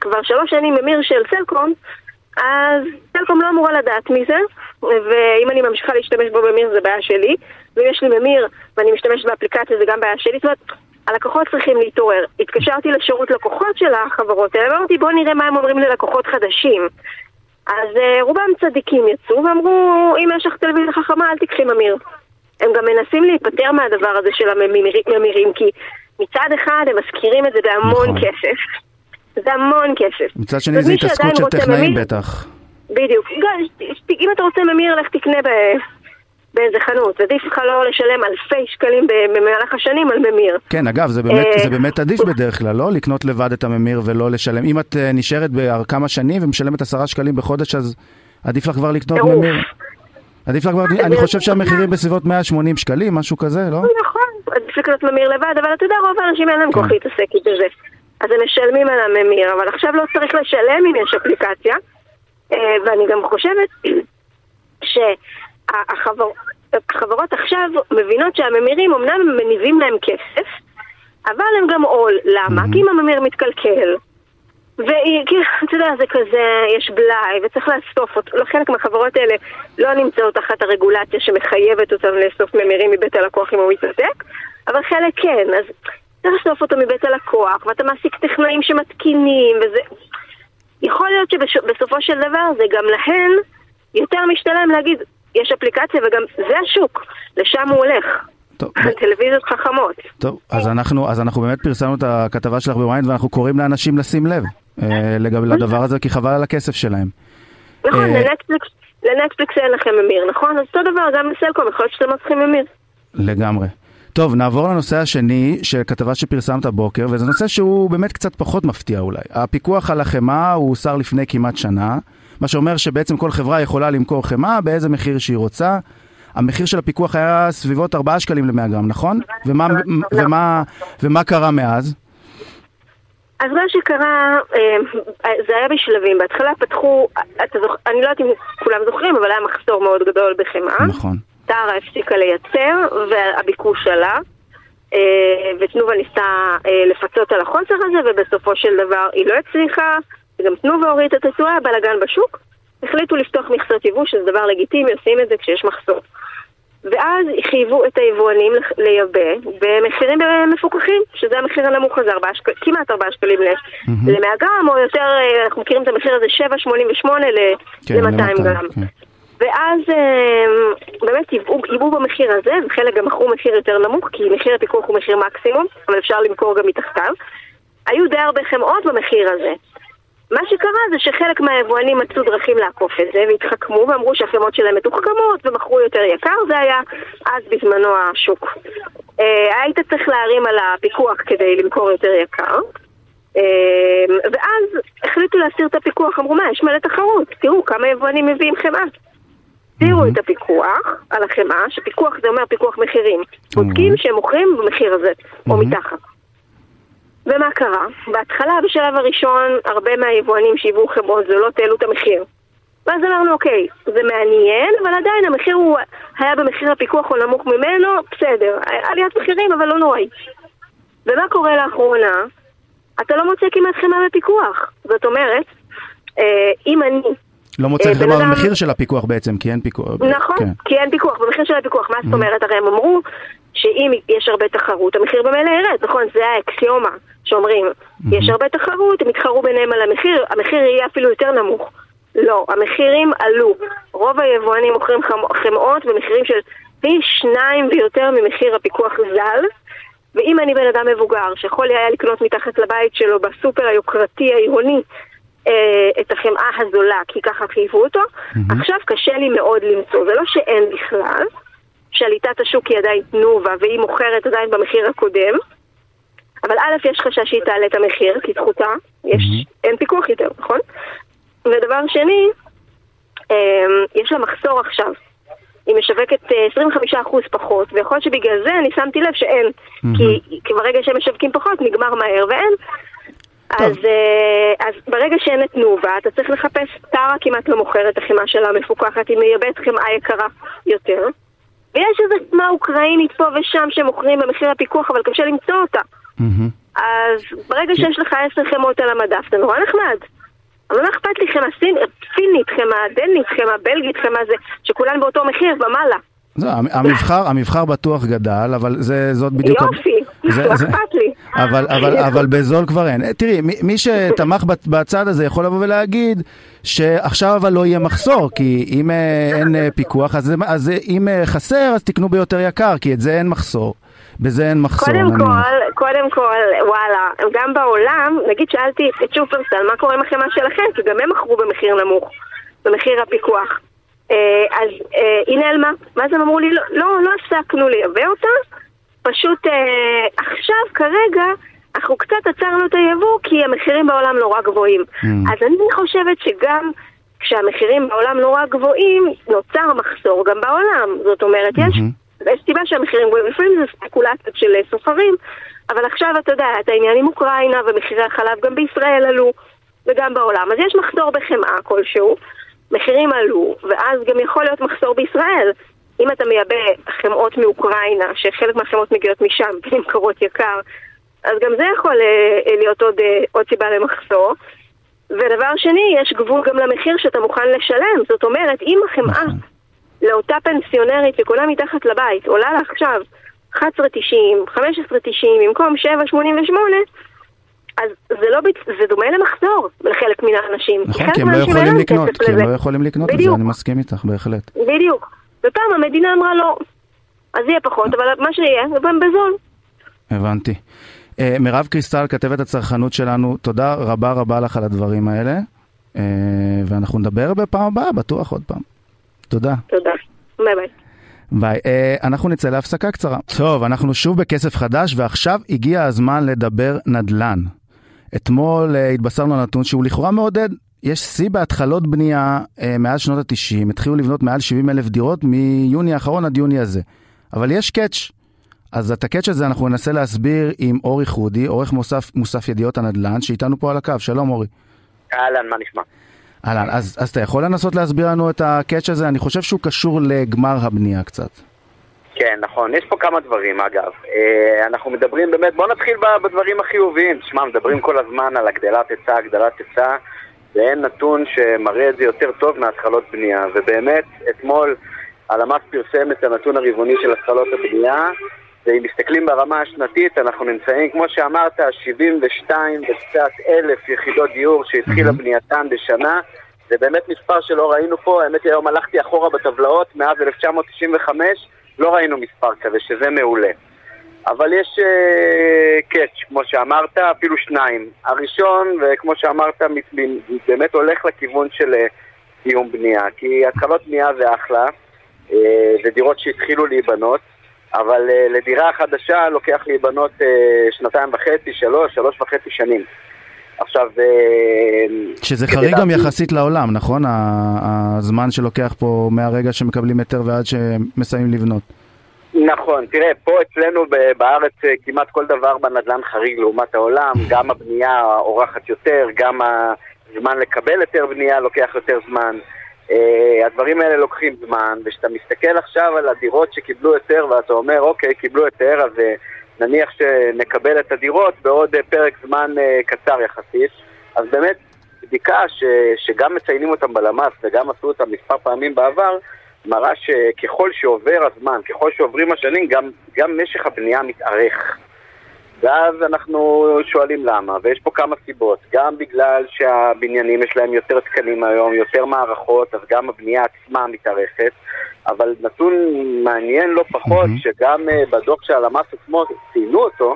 כבר שלוש שנים ממיר של סלקום, אז סלקום לא אמורה לדעת מזה, ואם אני ממשיכה להשתמש בו ממיר זה בעיה שלי, ואם יש לי ממיר ואני משתמשת באפליקציה זה גם בעיה שלי, זאת אומרת, הלקוחות צריכים להתעורר. התקשרתי לשירות לקוחות של החברות האלה, ואמרתי בואו נראה מה הם אומרים ללקוחות חדשים. אז uh, רובם צדיקים יצאו ואמרו, אם יש לך טלוויזיה חכמה אל תקחי ממיר. הם גם מנסים להיפטר מהדבר הזה של הממירים, כי מצד אחד הם מזכירים את זה בהמון נכון. כסף. זה המון כסף. מצד שני זה התעסקות של טכנאים בטח. בדיוק. אם אתה רוצה ממיר, לך תקנה ב... באיזה חנות. עדיף לך לא לשלם אלפי שקלים במהלך השנים על ממיר. כן, אגב, זה באמת, אה, זה באמת עדיף בדרך כלל, לא? לקנות לבד את הממיר ולא לשלם. אם את אה, נשארת בכמה שנים ומשלמת עשרה שקלים בחודש, אז עדיף לך כבר לקנות ממיר. עדיף לך כבר, אני חושב שהמחירים בסביבות 180 שקלים, משהו כזה, לא? נכון, עדיף לקנות ממיר לבד, אבל אתה יודע, רוב האנשים אין להם כן. כוח להתעסק בזה. אז הם משלמים על הממיר, אבל עכשיו לא צריך לשלם אם יש אפליקציה. אה, ואני גם חושבת שהחברות עכשיו מבינות שהממירים אמנם מניבים להם כסף, אבל הם גם עול. למה? כי אם הממיר מתקלקל, ואתה יודע, זה כזה, יש בלאי, וצריך לאסוף אותו. לא, חלק מהחברות האלה לא נמצאות תחת הרגולציה שמחייבת אותם לאסוף ממירים מבית הלקוח אם הוא מתנתק, אבל חלק כן, אז צריך לאסוף אותו מבית הלקוח, ואתה מעסיק טכנאים שמתקינים, וזה... יכול להיות שבסופו של דבר זה גם להן יותר משתלם להגיד, יש אפליקציה וגם זה השוק, לשם הוא הולך. טוב. טלוויזיות חכמות. טוב, אז אנחנו, אז אנחנו באמת פרסמנו את הכתבה שלך ב ynet ואנחנו קוראים לאנשים לשים לב לגבי לדבר הזה, כי חבל על הכסף שלהם. נכון, אה, לנטפליקס אין לכם ממיר, נכון? אז אותו דבר גם לסלקום, יכול להיות שאתם לא צריכים ממיר. לגמרי. טוב, נעבור לנושא השני של כתבה שפרסמת הבוקר, וזה נושא שהוא באמת קצת פחות מפתיע אולי. הפיקוח על החמאה הוא הוסר לפני כמעט שנה, מה שאומר שבעצם כל חברה יכולה למכור חמאה באיזה מחיר שהיא רוצה. המחיר של הפיקוח היה סביבות 4 שקלים ל-100 גרם, נכון? ומה, ומה, ומה קרה מאז? אז מה שקרה, אה, זה היה בשלבים. בהתחלה פתחו, זוכ... אני לא יודעת אם כולם זוכרים, אבל היה מחסור מאוד גדול בחמאה. נכון. טרה הפסיקה לייצר והביקוש עלה. אה, ותנובה ניסתה אה, לפצות על החוסר הזה, ובסופו של דבר היא לא הצליחה, וגם תנובה הוריד את התשואה, בלאגן בשוק. החליטו לפתוח מכסות יבוא, שזה דבר לגיטימי, עושים את זה כשיש מחסור. ואז חייבו את היבואנים לייבא במחירים מפוקחים, שזה המחיר הנמוך הזה, 4 שק... כמעט 4 שקלים mm-hmm. ל-100 גרם, או יותר, אה, אנחנו מכירים את המחיר הזה 7.88 ל-200 כן, גרם. כן. ואז אמ, באמת ייבאו במחיר הזה, וחלק גם מכרו מחיר יותר נמוך, כי מחיר הפיקוח הוא מחיר מקסימום, אבל אפשר למכור גם מתחתיו. היו די הרבה חמאות במחיר הזה. מה שקרה זה שחלק מהיבואנים מצאו דרכים לעקוף את זה, והתחכמו ואמרו שהחמאות שלהם מתוחכמות ומכרו יותר יקר, זה היה אז בזמנו השוק. אה, היית צריך להרים על הפיקוח כדי למכור יותר יקר. אה, ואז החליטו להסיר את הפיקוח, אמרו מה, יש מלא תחרות, תראו כמה יבואנים מביאים חמאה. הסירו את הפיקוח על החמאה, שפיקוח זה אומר פיקוח מחירים. בודקים שהם מוכרים במחיר הזה, או מתחת. ומה קרה? בהתחלה, בשלב הראשון, הרבה מהיבואנים שהיוו חמאות זולות העלו את המחיר. ואז אמרנו, אוקיי, זה מעניין, אבל עדיין המחיר הוא היה במחיר הפיקוח או נמוך ממנו, בסדר. עליית מחירים, אבל לא נוראי. ומה קורה לאחרונה? אתה לא מוצא כמעט חמאה בפיקוח. זאת אומרת, אה, אם אני לא מוצא אה, חמאה במחיר של הפיקוח בעצם, כי אין פיקוח. נכון, כן. כי אין פיקוח, במחיר של הפיקוח. מה זאת אומרת? הרי הם אמרו שאם יש הרבה תחרות, המחיר במילא ירד, נכון? זה האקסיומה שאומרים, יש הרבה תחרות, הם יתחרו ביניהם על המחיר, המחיר יהיה אפילו יותר נמוך. לא, המחירים עלו. רוב היבואנים מוכרים חמאות במחירים של פי שניים ויותר ממחיר הפיקוח ז"ל. ואם אני בן אדם מבוגר שיכול היה לקנות מתחת לבית שלו בסופר היוקרתי העירוני אה, את החמאה הזולה, כי ככה חייבו אותו. Mm-hmm. עכשיו קשה לי מאוד למצוא, זה לא שאין בכלל, שליטת השוק היא עדיין תנובה והיא מוכרת עדיין במחיר הקודם, אבל א', יש חשש שהיא תעלה את המחיר, כי זכותה, יש, mm-hmm. אין פיקוח יותר, נכון? ודבר שני, אה, יש לה מחסור עכשיו. היא משווקת 25% אה, פחות, ויכול להיות שבגלל זה אני שמתי לב שאין. Mm-hmm. כי ברגע שהם משווקים פחות, נגמר מהר ואין. אז, uh, אז ברגע שאין את תנובה, אתה צריך לחפש, טרה כמעט לא מוכרת החמאה שלה המפוקחת, היא מייבאת חמאה יקרה יותר. ויש איזה חמאה אוקראינית פה ושם שמוכרים במחיר הפיקוח, אבל קשה למצוא אותה. אז ברגע שיש לך עשר חמאות על המדף, זה נורא נחמד. אבל מה אכפת לי חמאה סינית, חמאה דנית, חמאה בלגית, חמאה זה, שכולן באותו מחיר ומעלה. לא, המבחר, המבחר בטוח גדל, אבל זה, זאת בדיוק... יופי, לא אכפת לי. אבל, אבל, אבל בזול כבר אין. תראי, מי שתמך בצד הזה יכול לבוא ולהגיד שעכשיו אבל לא יהיה מחסור, כי אם אה, אין אה, פיקוח, אז, אז אם אה, חסר, אז תקנו ביותר יקר, כי את זה אין מחסור. בזה אין מחסור. קודם כל, קודם כל, וואלה, גם בעולם, נגיד שאלתי את שופרסל, מה קורה עם החמאה שלכם? כי גם הם מכרו במחיר נמוך, במחיר הפיקוח. אה, אז אה, היא נעלמה. ואז הם אמרו לי, לא, לא, לא הפסקנו לייבא אותה, פשוט אה, עכשיו, כרגע, אנחנו קצת עצרנו את היבוא כי המחירים בעולם נורא גבוהים. Mm. אז אני חושבת שגם כשהמחירים בעולם נורא גבוהים, נוצר מחסור גם בעולם. זאת אומרת, mm-hmm. יש, יש סיבה שהמחירים גבוהים, לפעמים זה ספקולציות של סוחרים, אבל עכשיו אתה יודע, את העניין עם אוקראינה ומחירי החלב גם בישראל עלו, וגם בעולם. אז יש מחסור בחמאה כלשהו. מחירים עלו, ואז גם יכול להיות מחסור בישראל. אם אתה מייבא חמאות מאוקראינה, שחלק מהחמאות מגיעות משם ונמכרות יקר, אז גם זה יכול אה, להיות עוד, אה, עוד סיבה למחסור. ודבר שני, יש גבול גם למחיר שאתה מוכן לשלם. זאת אומרת, אם החמאה נכון. לאותה פנסיונרית שכולה מתחת לבית עולה לה עכשיו 11.90, 15.90 במקום 7.88, אז זה, לא, זה דומה למחזור לחלק מן האנשים. נכון, כי הם לא יכולים לקנות, כי הם לא יכולים לקנות את זה, אני מסכים איתך בהחלט. בדיוק. ופעם המדינה אמרה לא, אז יהיה פחות, אבל מה שיהיה, זה בזול. הבנתי. אה, מירב קריסטל, כתבת הצרכנות שלנו, תודה רבה רבה לך על הדברים האלה, אה, ואנחנו נדבר בפעם הבאה, בטוח עוד פעם. תודה. תודה. ביי ביי. ביי. אה, אנחנו נצא להפסקה קצרה. טוב, אנחנו שוב בכסף חדש, ועכשיו הגיע הזמן לדבר נדל"ן. אתמול uh, התבשרנו נתון שהוא לכאורה מעודד. יש שיא בהתחלות בנייה uh, מאז שנות ה-90, התחילו לבנות מעל 70 אלף דירות מיוני האחרון עד יוני הזה. אבל יש קאץ'. אז את הקאץ' הזה אנחנו ננסה להסביר עם אורי חודי, עורך מוסף, מוסף ידיעות הנדל"ן, שאיתנו פה על הקו. שלום אורי. אהלן, מה נשמע? אהלן, אז, אז אתה יכול לנסות להסביר לנו את הקאץ' הזה? אני חושב שהוא קשור לגמר הבנייה קצת. כן, נכון. יש פה כמה דברים, אגב. אה, אנחנו מדברים באמת, בואו נתחיל בדברים החיוביים. תשמע, מדברים כל הזמן על הגדלת היצע, הגדלת היצע, ואין נתון שמראה את זה יותר טוב מהתחלות בנייה. ובאמת, אתמול הלמ"ס פרסם את הנתון הרבעוני של התחלות הבנייה, ואם מסתכלים ברמה השנתית, אנחנו נמצאים, כמו שאמרת, 72 וקצת אלף יחידות דיור שהתחילה בנייתן בשנה. זה באמת מספר שלא ראינו פה, האמת היא היום הלכתי אחורה בטבלאות, מאז 1995 לא ראינו מספר כזה, שזה מעולה. אבל יש קאץ', uh, כמו שאמרת, אפילו שניים. הראשון, וכמו שאמרת, באמת הולך לכיוון של קיום uh, בנייה. כי התחלות בנייה זה אחלה, uh, זה דירות שהתחילו להיבנות, אבל uh, לדירה חדשה לוקח להיבנות uh, שנתיים וחצי, שלוש, שלוש וחצי שנים. עכשיו... שזה חריג גם יחסית לעולם, נכון? הזמן שלוקח פה מהרגע שמקבלים היתר ועד שמסיימים לבנות. נכון, תראה, פה אצלנו בארץ אה, כמעט כל דבר בנדל"ן חריג לעומת העולם, גם הבנייה אורחת יותר, גם הזמן לקבל היתר בנייה לוקח יותר זמן. Uh, הדברים האלה לוקחים זמן, וכשאתה מסתכל עכשיו על הדירות שקיבלו היתר ואתה אומר, אוקיי, קיבלו היתר, אז נניח שנקבל את הדירות בעוד uh, פרק זמן uh, קצר יחסית, אז באמת בדיקה ש, שגם מציינים אותם בלמ"ס וגם עשו אותם מספר פעמים בעבר, מראה שככל שעובר הזמן, ככל שעוברים השנים, גם, גם משך הבנייה מתארך. ואז אנחנו שואלים למה, ויש פה כמה סיבות. גם בגלל שהבניינים יש להם יותר תקנים היום, יותר מערכות, אז גם הבנייה עצמה מתארכת. אבל נתון מעניין לא פחות, mm-hmm. שגם uh, בדוח של הלמ"ס עצמו ציינו אותו,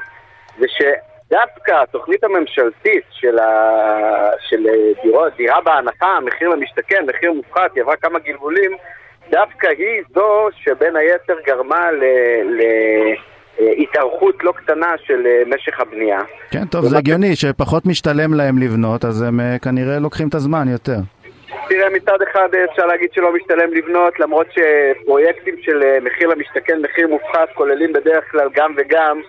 זה שדווקא התוכנית הממשלתית של, ה... של אה, דירות, דירה בהנחה, מחיר למשתכן, מחיר מופחת, היא עברה כמה גלגולים, דווקא היא זו שבין היתר גרמה ל... ל... התארכות לא קטנה של אה, משך הבנייה. כן, טוב, זה הגיוני, שפחות משתלם להם לבנות, אז הם אה, כנראה לוקחים את הזמן יותר. תראה, מצד אחד אפשר להגיד שלא משתלם לבנות, למרות שפרויקטים של אה, מחיר למשתכן, מחיר מופחת, כוללים בדרך כלל גם וגם,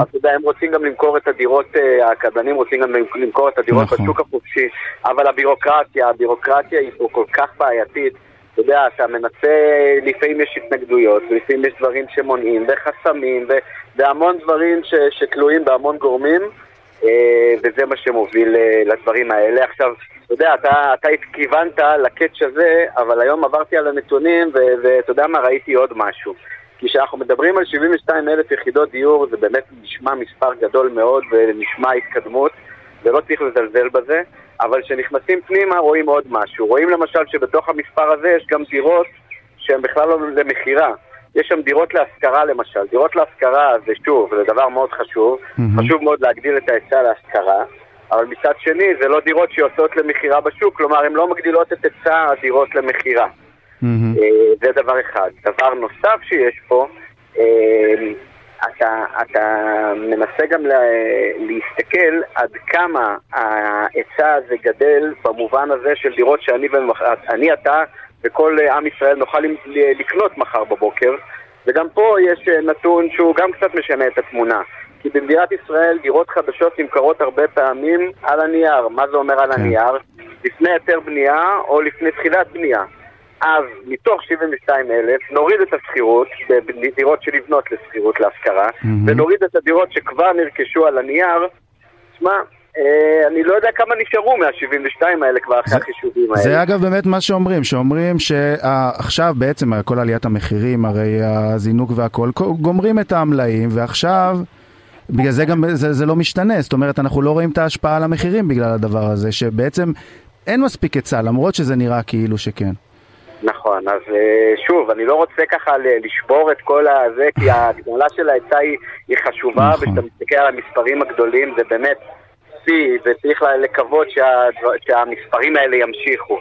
אז אתה יודע, הם רוצים גם למכור את הדירות, הקבלנים רוצים גם למכור את הדירות נכון. בשוק החופשי, אבל הבירוקרטיה, הבירוקרטיה היא פה כל כך בעייתית. יודע, אתה מנסה, לפעמים יש התנגדויות, לפעמים יש דברים שמונעים, וחסמים, ו, והמון דברים ש, שתלויים בהמון גורמים, אה, וזה מה שמוביל אה, לדברים האלה. עכשיו, אתה יודע, אתה, אתה כיוונת לקאץ' הזה, אבל היום עברתי על הנתונים, ואתה יודע מה, ראיתי עוד משהו. כי כשאנחנו מדברים על 72 אלף יחידות דיור, זה באמת נשמע מספר גדול מאוד ונשמע התקדמות, ולא צריך לזלזל בזה, אבל כשנכנסים פנימה רואים עוד משהו. רואים למשל שבתוך המספר הזה יש גם דירות שהן בכלל לא למכירה. יש שם דירות להשכרה למשל. דירות להשכרה זה שוב, זה דבר מאוד חשוב. Mm-hmm. חשוב מאוד להגדיל את ההיצע להשכרה. אבל מצד שני, זה לא דירות שיוצאות למכירה בשוק, כלומר, הן לא מגדילות את היצע הדירות למכירה. Mm-hmm. זה דבר אחד. דבר נוסף שיש פה, אה, אתה, אתה מנסה גם לה, להסתכל עד כמה ההיצע הזה גדל במובן הזה של דירות שאני, אני, אתה וכל עם ישראל נוכל לקנות מחר בבוקר וגם פה יש אה, נתון שהוא גם קצת משנה את התמונה כי במדינת ישראל דירות חדשות נמכרות הרבה פעמים על הנייר. מה זה אומר על כן. הנייר? לפני היתר בנייה או לפני תחילת בנייה. אז מתוך 72 אלף נוריד את השכירות בדירות שנבנות לשכירות להשכרה mm-hmm. ונוריד את הדירות שכבר נרכשו על הנייר. שמע, אה, אני לא יודע כמה נשארו מה-72 האלה כבר אחרי החישובים האלה. זה אגב באמת מה שאומרים, שאומרים שעכשיו בעצם כל עליית המחירים, הרי הזינוק והכל, גומרים את המלאים ועכשיו... בגלל זה גם זה, זה לא משתנה, זאת אומרת אנחנו לא רואים את ההשפעה על המחירים בגלל הדבר הזה, שבעצם אין מספיק היצע, למרות שזה נראה כאילו שכן. נכון, אז אה, שוב, אני לא רוצה ככה לשבור את כל הזה, כי ההגדלה של ההיצע היא, היא חשובה, נכון. וכשאתה מסתכל על המספרים הגדולים זה באמת שיא, וצריך לקוות שה, שהמספרים האלה ימשיכו.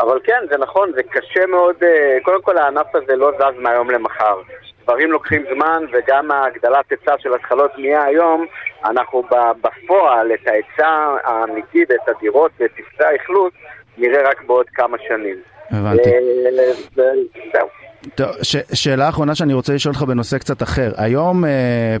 אבל כן, זה נכון, זה קשה מאוד, אה, קודם כל הענף הזה לא זז מהיום למחר. דברים לוקחים זמן, וגם ההגדלת היצע של התחלות בנייה היום, אנחנו בפועל את ההיצע האמיתי ואת הדירות ואת טפסי האכלוס נראה רק בעוד כמה שנים. הבנתי. אה, זהו. טוב, ש- שאלה אחרונה שאני רוצה לשאול אותך בנושא קצת אחר. היום אה,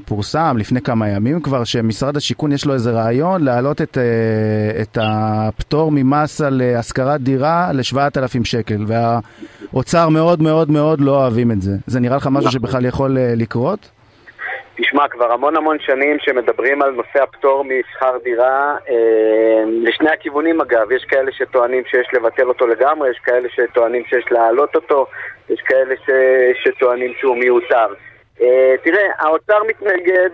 פורסם, לפני כמה ימים כבר, שמשרד השיכון יש לו איזה רעיון להעלות את, אה, את הפטור ממס על אה, השכרת דירה ל-7,000 שקל, והאוצר מאוד מאוד מאוד לא אוהבים את זה. זה נראה לך משהו נכון. שבכלל יכול אה, לקרות? תשמע, כבר המון המון שנים שמדברים על נושא הפטור משכר דירה, אה, לשני הכיוונים אגב, יש כאלה שטוענים שיש לבטל אותו לגמרי, יש כאלה שטוענים שיש להעלות אותו, יש כאלה ש, שטוענים שהוא מיותר. אה, תראה, האוצר מתנגד...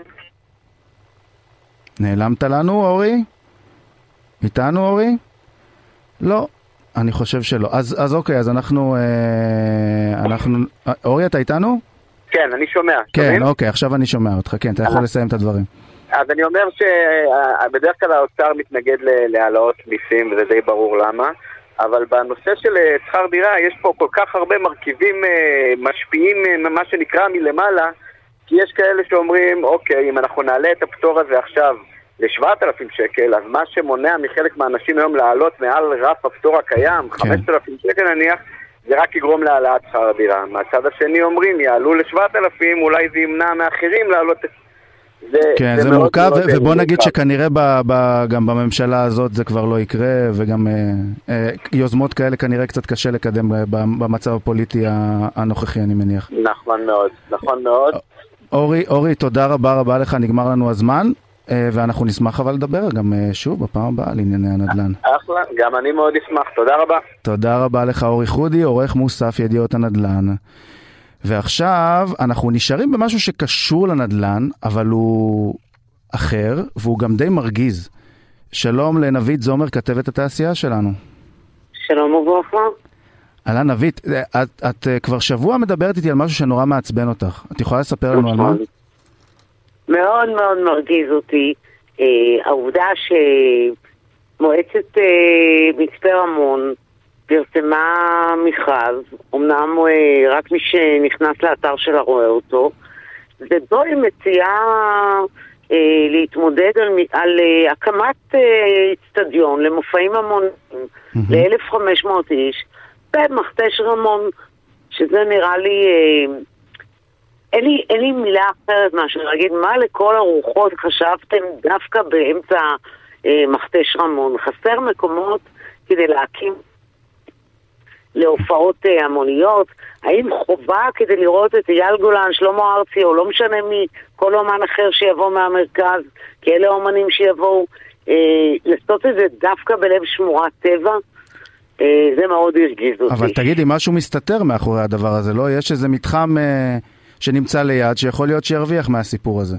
נעלמת לנו, אורי? איתנו, אורי? לא, אני חושב שלא. אז, אז אוקיי, אז אנחנו... אה, אנחנו... אורי, אתה איתנו? כן, אני שומע. כן, שומעים? אוקיי, עכשיו אני שומע אותך. כן, אתה יכול לסיים את הדברים. אז אני אומר שבדרך כלל האוצר מתנגד להעלאות מיסים, וזה די ברור למה. אבל בנושא של אה, שכר דירה יש פה כל כך הרבה מרכיבים אה, משפיעים, אה, מה שנקרא מלמעלה, כי יש כאלה שאומרים, אוקיי, אם אנחנו נעלה את הפטור הזה עכשיו ל-7,000 שקל, אז מה שמונע מחלק מהאנשים היום לעלות מעל רף הפטור הקיים, כן. 5,000 שקל נניח, זה רק יגרום להעלאת שכר הדירה. מהצד השני אומרים, יעלו ל-7,000, אולי זה ימנע מאחרים לעלות... זה, כן, זה, זה מורכב, ובוא נגיד שכנראה ב, ב, גם בממשלה הזאת זה כבר לא יקרה, וגם אה, אה, יוזמות כאלה כנראה קצת קשה לקדם במצב הפוליטי הנוכחי, אני מניח. נכון מאוד, נכון מאוד. אורי, אורי, תודה רבה רבה לך, נגמר לנו הזמן. אה, ואנחנו נשמח אבל לדבר גם אה, שוב בפעם הבאה על ענייני הנדל"ן. אחלה, גם אני מאוד אשמח, תודה רבה. תודה רבה לך אורי חודי, עורך מוסף ידיעות הנדל"ן. ועכשיו אנחנו נשארים במשהו שקשור לנדל"ן, אבל הוא אחר, והוא גם די מרגיז. שלום לנבית זומר, כתבת התעשייה שלנו. שלום וברכה. אהלן נבית, אה, את, את כבר שבוע מדברת איתי על משהו שנורא מעצבן אותך. את יכולה לספר לנו על מה? מאוד מאוד מרגיז אותי אה, העובדה שמועצת אה, מצפה רמון פרסמה מכרז, אמנם אה, רק מי שנכנס לאתר שלה רואה אותו, ובו היא מציעה אה, להתמודד על, על אה, הקמת איצטדיון אה, למופעים המוניים mm-hmm. ל-1,500 איש במכתש רמון, שזה נראה לי... אה, אין לי, אין לי מילה אחרת מאשר להגיד מה לכל הרוחות חשבתם דווקא באמצע אה, מכתש רמון. חסר מקומות כדי להקים להופעות אה, המוניות? האם חובה כדי לראות את אייל גולן, שלמה ארצי, או לא משנה מי, כל אומן אחר שיבוא מהמרכז, כי אלה האומנים שיבואו, אה, לעשות את זה דווקא בלב שמורת טבע? אה, זה מאוד הרגיז אותי. אבל תגידי, משהו מסתתר מאחורי הדבר הזה, לא? יש איזה מתחם אה, שנמצא ליד שיכול להיות שירוויח מהסיפור הזה.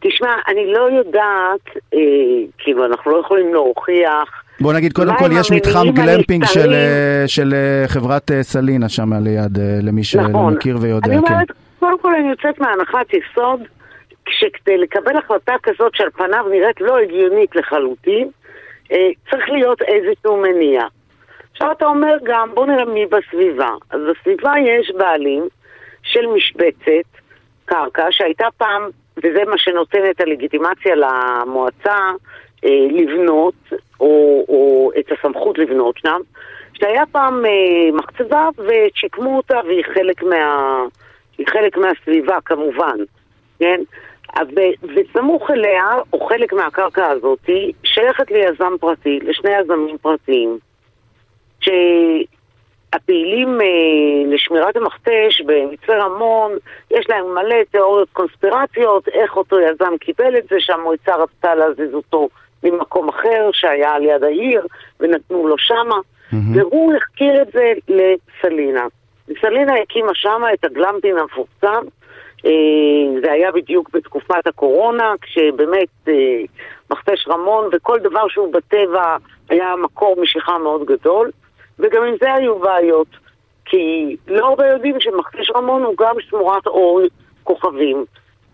תשמע, אני לא יודעת, אה, כאילו, אנחנו לא יכולים להוכיח. בוא נגיד, קודם כל יש מתחם גלמפינג של? אה, של אה, חברת אה, סלינה שם ליד, למי שלא נכון. מכיר ויודע, אני כן. אומרת, קודם כל אני יוצאת מהנחת יסוד, שכדי לקבל החלטה כזאת שעל פניו נראית לא הגיונית לחלוטין, אה, צריך להיות איזשהו מניע. עכשיו אתה אומר גם, בוא נראה מי בסביבה. אז בסביבה יש בעלים של משבצת, קרקע, שהייתה פעם, וזה מה שנותן את הלגיטימציה למועצה אה, לבנות, או, או את הסמכות לבנות שם, שהיה פעם אה, מחצבה ושיקמו אותה והיא חלק, מה, חלק מהסביבה כמובן, כן? וסמוך אליה, או חלק מהקרקע הזאת, שייכת ליזם פרטי, לשני יזמים פרטיים, שהפעילים אה, לשמירת המכתש במצפה רמון, יש להם מלא תיאוריות קונספירציות, איך אותו יזם קיבל את זה, שהמועצה רצתה להזיז אותו ממקום אחר שהיה על יד העיר, ונתנו לו שמה, והוא החכיר את זה לסלינה. סלינה הקימה שמה את הגלמפין המפורסם, אה, זה היה בדיוק בתקופת הקורונה, כשבאמת אה, מכתש רמון וכל דבר שהוא בטבע היה מקור משיכה מאוד גדול, וגם עם זה היו בעיות, כי לא הרבה יודעים שמכתש רמון הוא גם שמורת אור כוכבים,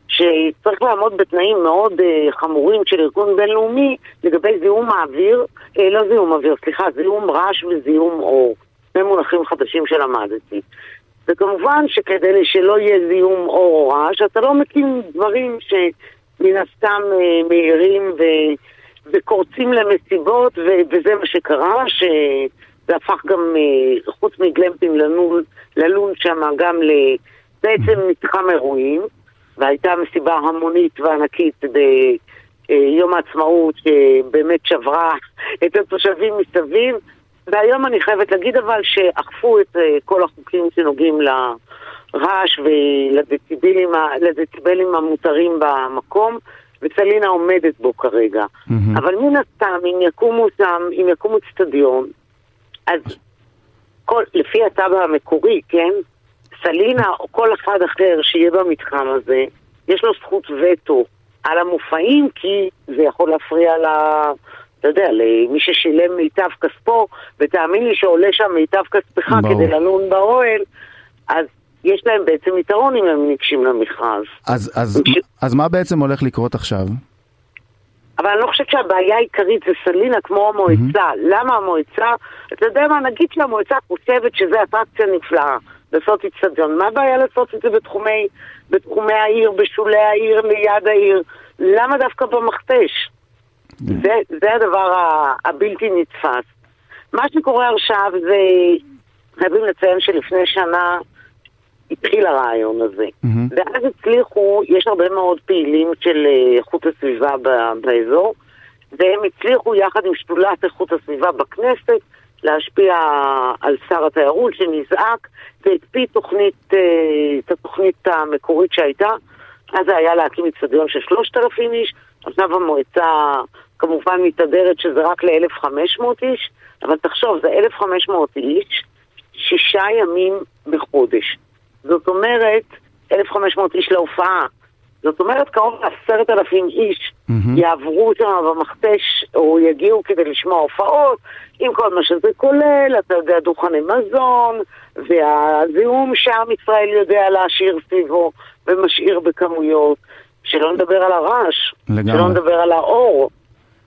שצריך לעמוד בתנאים מאוד uh, חמורים של ארגון בינלאומי לגבי זיהום האוויר, אה, לא זיהום אוויר, סליחה, זיהום רעש וזיהום אור. שני מונחים חדשים שלמדתי. וכמובן שכדי שלא יהיה זיהום אור או רעש, אתה לא מקים דברים שמן הסתם אה, מהירים ו... וקורצים למסיבות, ו... וזה מה שקרה, שזה הפך גם, אה, חוץ מגלמפינג ללון, ללון שם גם ל... בעצם מתחם אירועים, והייתה מסיבה המונית וענקית ביום העצמאות שבאמת שברה את התושבים מסביב. והיום אני חייבת להגיד אבל שאכפו את כל החוקים שנוגעים לרעש ולדציבלים המותרים במקום, וסלינה עומדת בו כרגע. מהמם. אבל מן הסתם, אם יקומו שם, אם יקומו אצטדיון, אז כל, לפי התב"ע המקורי, כן? סלינה או כל אחד אחר שיהיה במתחם הזה, יש לו זכות וטו על המופעים, כי זה יכול להפריע ל... אתה יודע, למי ששילם מיטב כספו, ותאמין לי שעולה שם מיטב כספך ברור. כדי ללון באוהל, אז יש להם בעצם יתרון אם הם ניגשים למכרז. אז, אז, ש- אז מה בעצם הולך לקרות עכשיו? אבל אני לא חושבת שהבעיה העיקרית זה סלינה כמו המועצה. למה המועצה? אתה יודע מה, נגיד שהמועצה חושבת שזה אטרקציה נפלאה, לעשות איצטדיון. מה הבעיה לעשות את זה בתחומי, בתחומי העיר, בשולי העיר, ליד העיר? למה דווקא במכתש? זה, זה הדבר הבלתי נתפס. מה שקורה עכשיו זה, חייבים לציין שלפני שנה התחיל הרעיון הזה. מהמם. ואז הצליחו, יש הרבה מאוד פעילים של אה, איכות הסביבה ב- באזור, והם הצליחו יחד עם שדולת איכות הסביבה בכנסת להשפיע על שר התיירות שנזעק והקפיא תוכנית, אה, את התוכנית המקורית שהייתה. אז זה היה להקים אצטדיון של 3,000 איש, עכשיו המועצה כמובן מתהדרת שזה רק ל-1,500 איש, אבל תחשוב, זה 1,500 איש, שישה ימים בחודש. זאת אומרת, 1,500 איש להופעה. זאת אומרת, קרוב לעשרת אלפים איש מהמם. יעברו שם במכתש, או יגיעו כדי לשמוע הופעות, עם כל מה שזה כולל, אתה יודע, דוכני מזון, והזיהום שעם ישראל יודע להשאיר סביבו, ומשאיר בכמויות. שלא נדבר על הרעש, לגמרי. שלא נדבר על האור.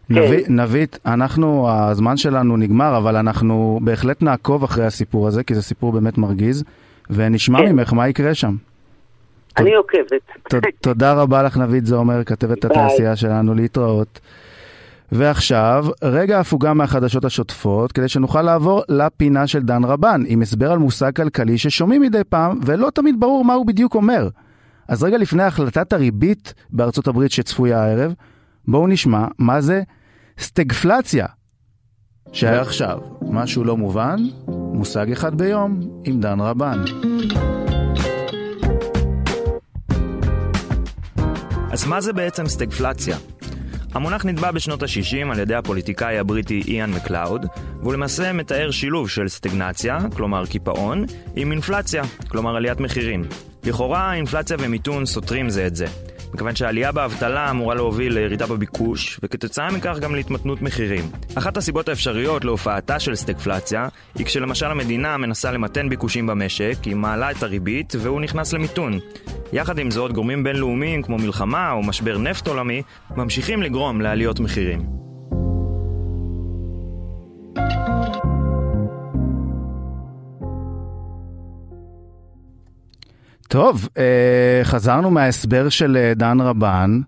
נבית, נבית, אנחנו, הזמן שלנו נגמר, אבל אנחנו בהחלט נעקוב אחרי הסיפור הזה, כי זה סיפור באמת מרגיז, ונשמע כן. ממך מה יקרה שם. אני עוקבת. ת- תודה רבה לך, נבית זומר, כתבת. התעשייה שלנו, להתראות. ועכשיו, רגע הפוגה מהחדשות השוטפות, כדי שנוכל לעבור לפינה של דן רבן, עם הסבר על מושג כלכלי ששומעים מדי פעם, ולא תמיד ברור מה הוא בדיוק אומר. אז רגע לפני החלטת הריבית בארצות הברית שצפויה הערב, בואו נשמע מה זה סטגפלציה. שעכשיו, משהו לא מובן? מושג אחד ביום עם דן רבן. אז מה זה בעצם סטגפלציה? המונח נטבע בשנות ה-60 על ידי הפוליטיקאי הבריטי איאן מקלאוד, והוא למעשה מתאר שילוב של סטגנציה, כלומר קיפאון, עם אינפלציה, כלומר עליית מחירים. לכאורה אינפלציה ומיתון סותרים זה את זה. מכיוון שהעלייה באבטלה אמורה להוביל לירידה בביקוש, וכתוצאה מכך גם להתמתנות מחירים. אחת הסיבות האפשריות להופעתה של סטגפלציה, היא כשלמשל המדינה מנסה למתן ביקושים במשק, היא מעלה את הריבית והוא נכנס למיתון. יחד עם זאת, גורמים בינלאומיים כמו מלחמה או משבר נפט עולמי, ממשיכים לגרום לעליות מחירים. טוב, אה, חזרנו מההסבר של אה, דן רבן,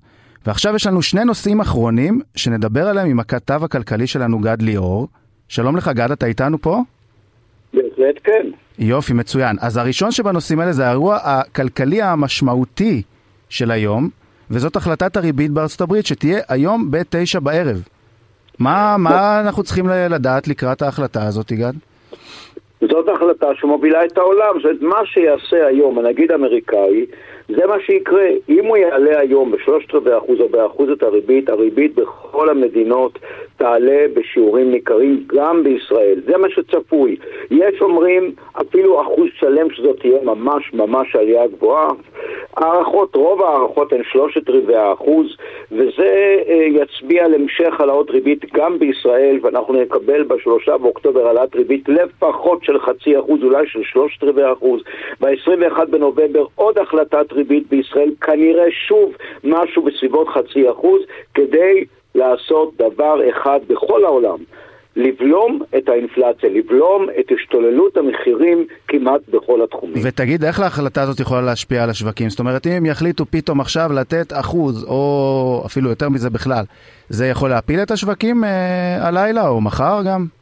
ועכשיו יש לנו שני נושאים אחרונים שנדבר עליהם עם הכתב הכלכלי שלנו גד ליאור. שלום לך גד, אתה איתנו פה? בהחלט כן. יופי, מצוין. אז הראשון שבנושאים האלה זה האירוע הכלכלי המשמעותי של היום, וזאת החלטת הריבית בארצות הברית שתהיה היום בתשע בערב. מה, מה אנחנו צריכים לדעת לקראת ההחלטה הזאת, גד? זאת החלטה שמובילה את העולם, זאת מה שיעשה היום הנגיד האמריקאי, זה מה שיקרה. אם הוא יעלה היום בשלושת רבעי אחוז או באחוז את הריבית, הריבית בכל המדינות תעלה בשיעורים ניכרים, גם בישראל. זה מה שצפוי. יש אומרים אפילו אחוז שלם שזאת תהיה ממש ממש עלייה גבוהה. הערכות, רוב ההערכות הן שלושת רבעי האחוז, וזה אה, יצביע על המשך העלאות ריבית גם בישראל, ואנחנו נקבל בשלושה באוקטובר העלאת ריבית לפחות של חצי אחוז, אולי של שלושת רבעי אחוז. ב-21 בנובמבר עוד החלטת ריבית בישראל, כנראה שוב משהו בסביבות חצי אחוז, כדי לעשות דבר אחד בכל העולם. לבלום את האינפלציה, לבלום את השתוללות המחירים כמעט בכל התחומים. ותגיד, איך ההחלטה הזאת יכולה להשפיע על השווקים? זאת אומרת, אם הם יחליטו פתאום עכשיו לתת אחוז, או אפילו יותר מזה בכלל, זה יכול להפיל את השווקים אה, הלילה או מחר גם?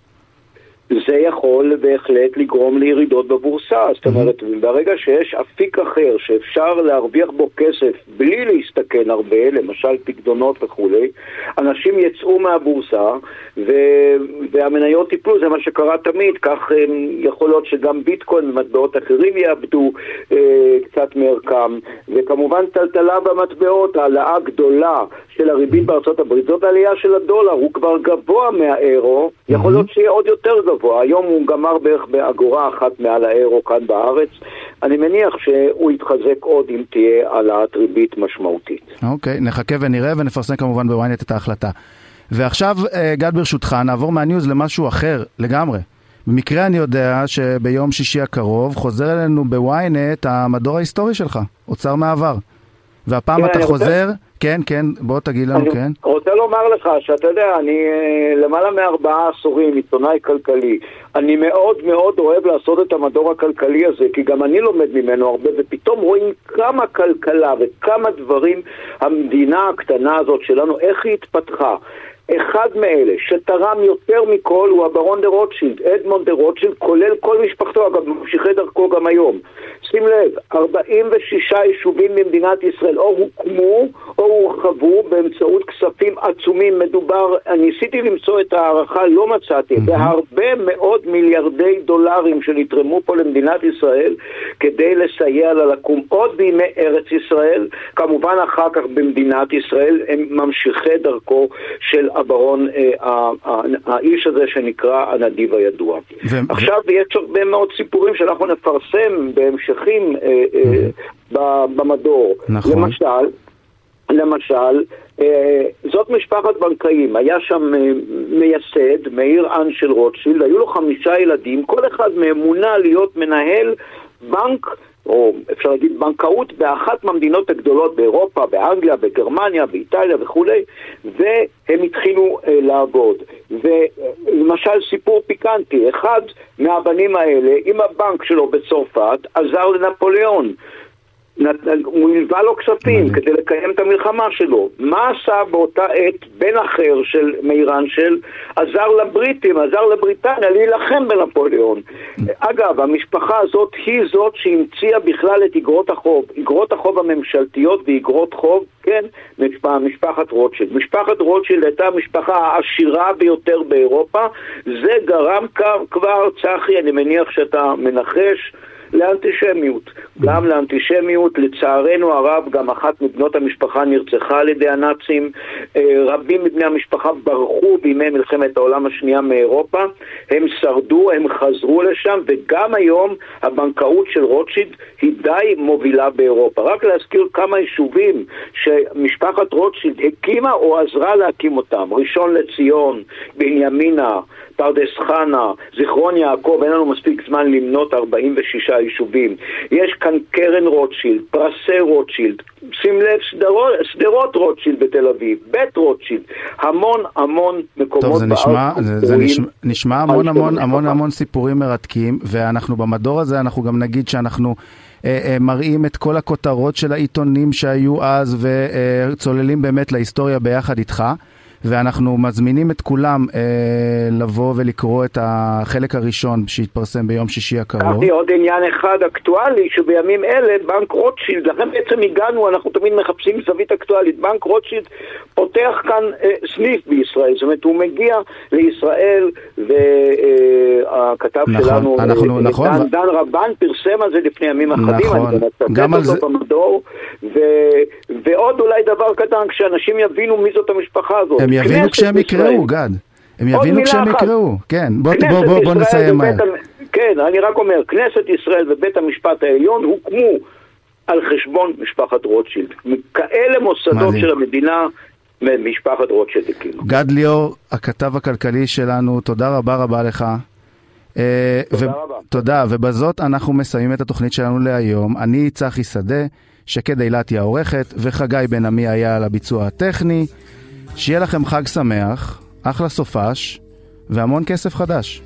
זה יכול בהחלט לגרום לירידות בבורסה. זאת אומרת, ברגע שיש אפיק אחר שאפשר להרוויח בו כסף בלי להסתכן הרבה, למשל פקדונות וכולי, אנשים יצאו מהבורסה ו... והמניות ייפלו, זה מה שקרה תמיד, כך יכול להיות שגם ביטקוין ומטבעות אחרים יאבדו אה, קצת מערכם, וכמובן טלטלה במטבעות, העלאה גדולה של הריבית בארצות הברית, זאת עלייה של הדולר, הוא כבר גבוה מהאירו, יכול להיות שיהיה עוד יותר גבוה, היום הוא גמר בערך באגורה אחת מעל האירו כאן בארץ, אני מניח שהוא יתחזק עוד אם תהיה העלאת ריבית משמעותית. אוקיי, נחכה ונראה ונפרסם כמובן בוויינט את ההחלטה. ועכשיו, אה, גד ברשותך, נעבור מהניוז למשהו אחר לגמרי. במקרה אני יודע שביום שישי הקרוב חוזר אלינו בוויינט המדור ההיסטורי שלך, אוצר מעבר. והפעם כן, אתה אני חוזר, רוצה- כן, כן, בוא תגיד לנו, אני כן. רוצה לומר לך שאתה יודע, אני אה, למעלה מארבעה עשורים עיתונאי כלכלי. אני מאוד מאוד אוהב לעשות את המדור הכלכלי הזה, כי גם אני לומד ממנו הרבה, ופתאום רואים כמה כלכלה וכמה דברים המדינה הקטנה הזאת שלנו, איך היא התפתחה. אחד מאלה שתרם יותר מכל הוא הברון דה רוטשילד, אדמונד דה רוטשילד, כולל כל משפחתו, אגב, ממשיכי דרכו גם היום. שים לב, 46 יישובים במדינת ישראל או הוקמו או הורחבו באמצעות כספים עצומים. מדובר, ניסיתי למצוא את ההערכה, לא מצאתי, בהרבה מאוד מיליארדי דולרים שנתרמו פה למדינת ישראל כדי לסייע לה לקום עוד בימי ארץ ישראל, כמובן אחר כך במדינת ישראל, הם ממשיכי דרכו של הברון, אה, האיש הזה שנקרא הנדיב הידוע. ו- עכשיו יש הרבה מאוד סיפורים שאנחנו נפרסם בהמשכים אה, אה, ב- במדור. נכון. למשל, למשל, זאת משפחת בנקאים, היה שם מייסד, מאיר אנשל רוטשילד, היו לו חמישה ילדים, כל אחד מהם מונה להיות מנהל בנק, או אפשר להגיד בנקאות, באחת מהמדינות הגדולות באירופה, באנגליה, בגרמניה, באיטליה וכולי, והם התחילו אה, לעבוד. ולמשל סיפור פיקנטי, אחד מהבנים האלה, עם הבנק שלו בצרפת, עזר לנפוליאון. הוא הלווה לו כספים כדי לקיים את המלחמה שלו. מה עשה באותה עת בן אחר של מירנשל? עזר לבריטים, עזר לבריטניה להילחם בנפוליאון. אגב, המשפחה הזאת היא זאת שהמציאה בכלל את אגרות החוב. אגרות החוב הממשלתיות ואגרות חוב, כן, משפחת רוטשילד. משפחת רוטשילד הייתה המשפחה העשירה ביותר באירופה. זה גרם כבר, צחי, אני מניח שאתה מנחש, לאנטישמיות. גם לאנטישמיות, לצערנו הרב, גם אחת מבנות המשפחה נרצחה על ידי הנאצים. אה, רבים מבני המשפחה ברחו בימי מלחמת העולם השנייה מאירופה. הם שרדו, הם חזרו לשם, וגם היום הבנקאות של רוטשילד היא די מובילה באירופה. רק להזכיר כמה יישובים שמשפחת רוטשילד הקימה או עזרה להקים אותם. ראשון לציון, בנימינה, פרדס חנה, זיכרון יעקב, אין לנו מספיק זמן למנות 46 יישובים. יש כאן קרן רוטשילד, פרסי רוטשילד, שים לב, שדרות רוטשילד בתל אביב, בית רוטשילד, המון המון מקומות טוב, זה נשמע, זה, זה נשמע, נשמע המון המון המון המון סיפורים מרתקים, ואנחנו במדור הזה, אנחנו גם נגיד שאנחנו... אה, אה, מראים את כל הכותרות של העיתונים שהיו אז וצוללים באמת להיסטוריה ביחד איתך. ואנחנו מזמינים את כולם אה, לבוא ולקרוא את החלק הראשון שהתפרסם ביום שישי הקרוב. קחי עוד עניין אחד אקטואלי, שבימים אלה בנק רוטשילד, לכן בעצם הגענו, אנחנו תמיד מחפשים זווית אקטואלית, בנק רוטשילד פותח כאן אה, סניף בישראל, זאת אומרת הוא מגיע לישראל והכתב נכון, שלנו, אנחנו, אה, נכון, דן, דן רבן פרסם על זה לפני ימים אחדים, נכון, אני גם מצטט אותו זה... במדור, ו, ועוד אולי דבר קטן, כשאנשים יבינו מי זאת המשפחה הזאת. הם יבינו כשהם יקראו, גד. הם יבינו כשהם יקראו, כן. בוא, בוא, בוא, בוא נסיים מהר. כן, אני רק אומר, כנסת ישראל ובית המשפט העליון הוקמו על חשבון משפחת רוטשילד. כאלה מוסדות. של המדינה משפחת רוטשילד הקימו. גד ליאור, הכתב הכלכלי שלנו, תודה רבה רבה לך. תודה ו- רבה. תודה, ובזאת אנחנו מסיימים את התוכנית שלנו להיום. אני צחי שדה, שקד אילתי העורכת, וחגי בן עמי היה על הביצוע הטכני. שיהיה לכם חג שמח, אחלה סופש, והמון כסף חדש.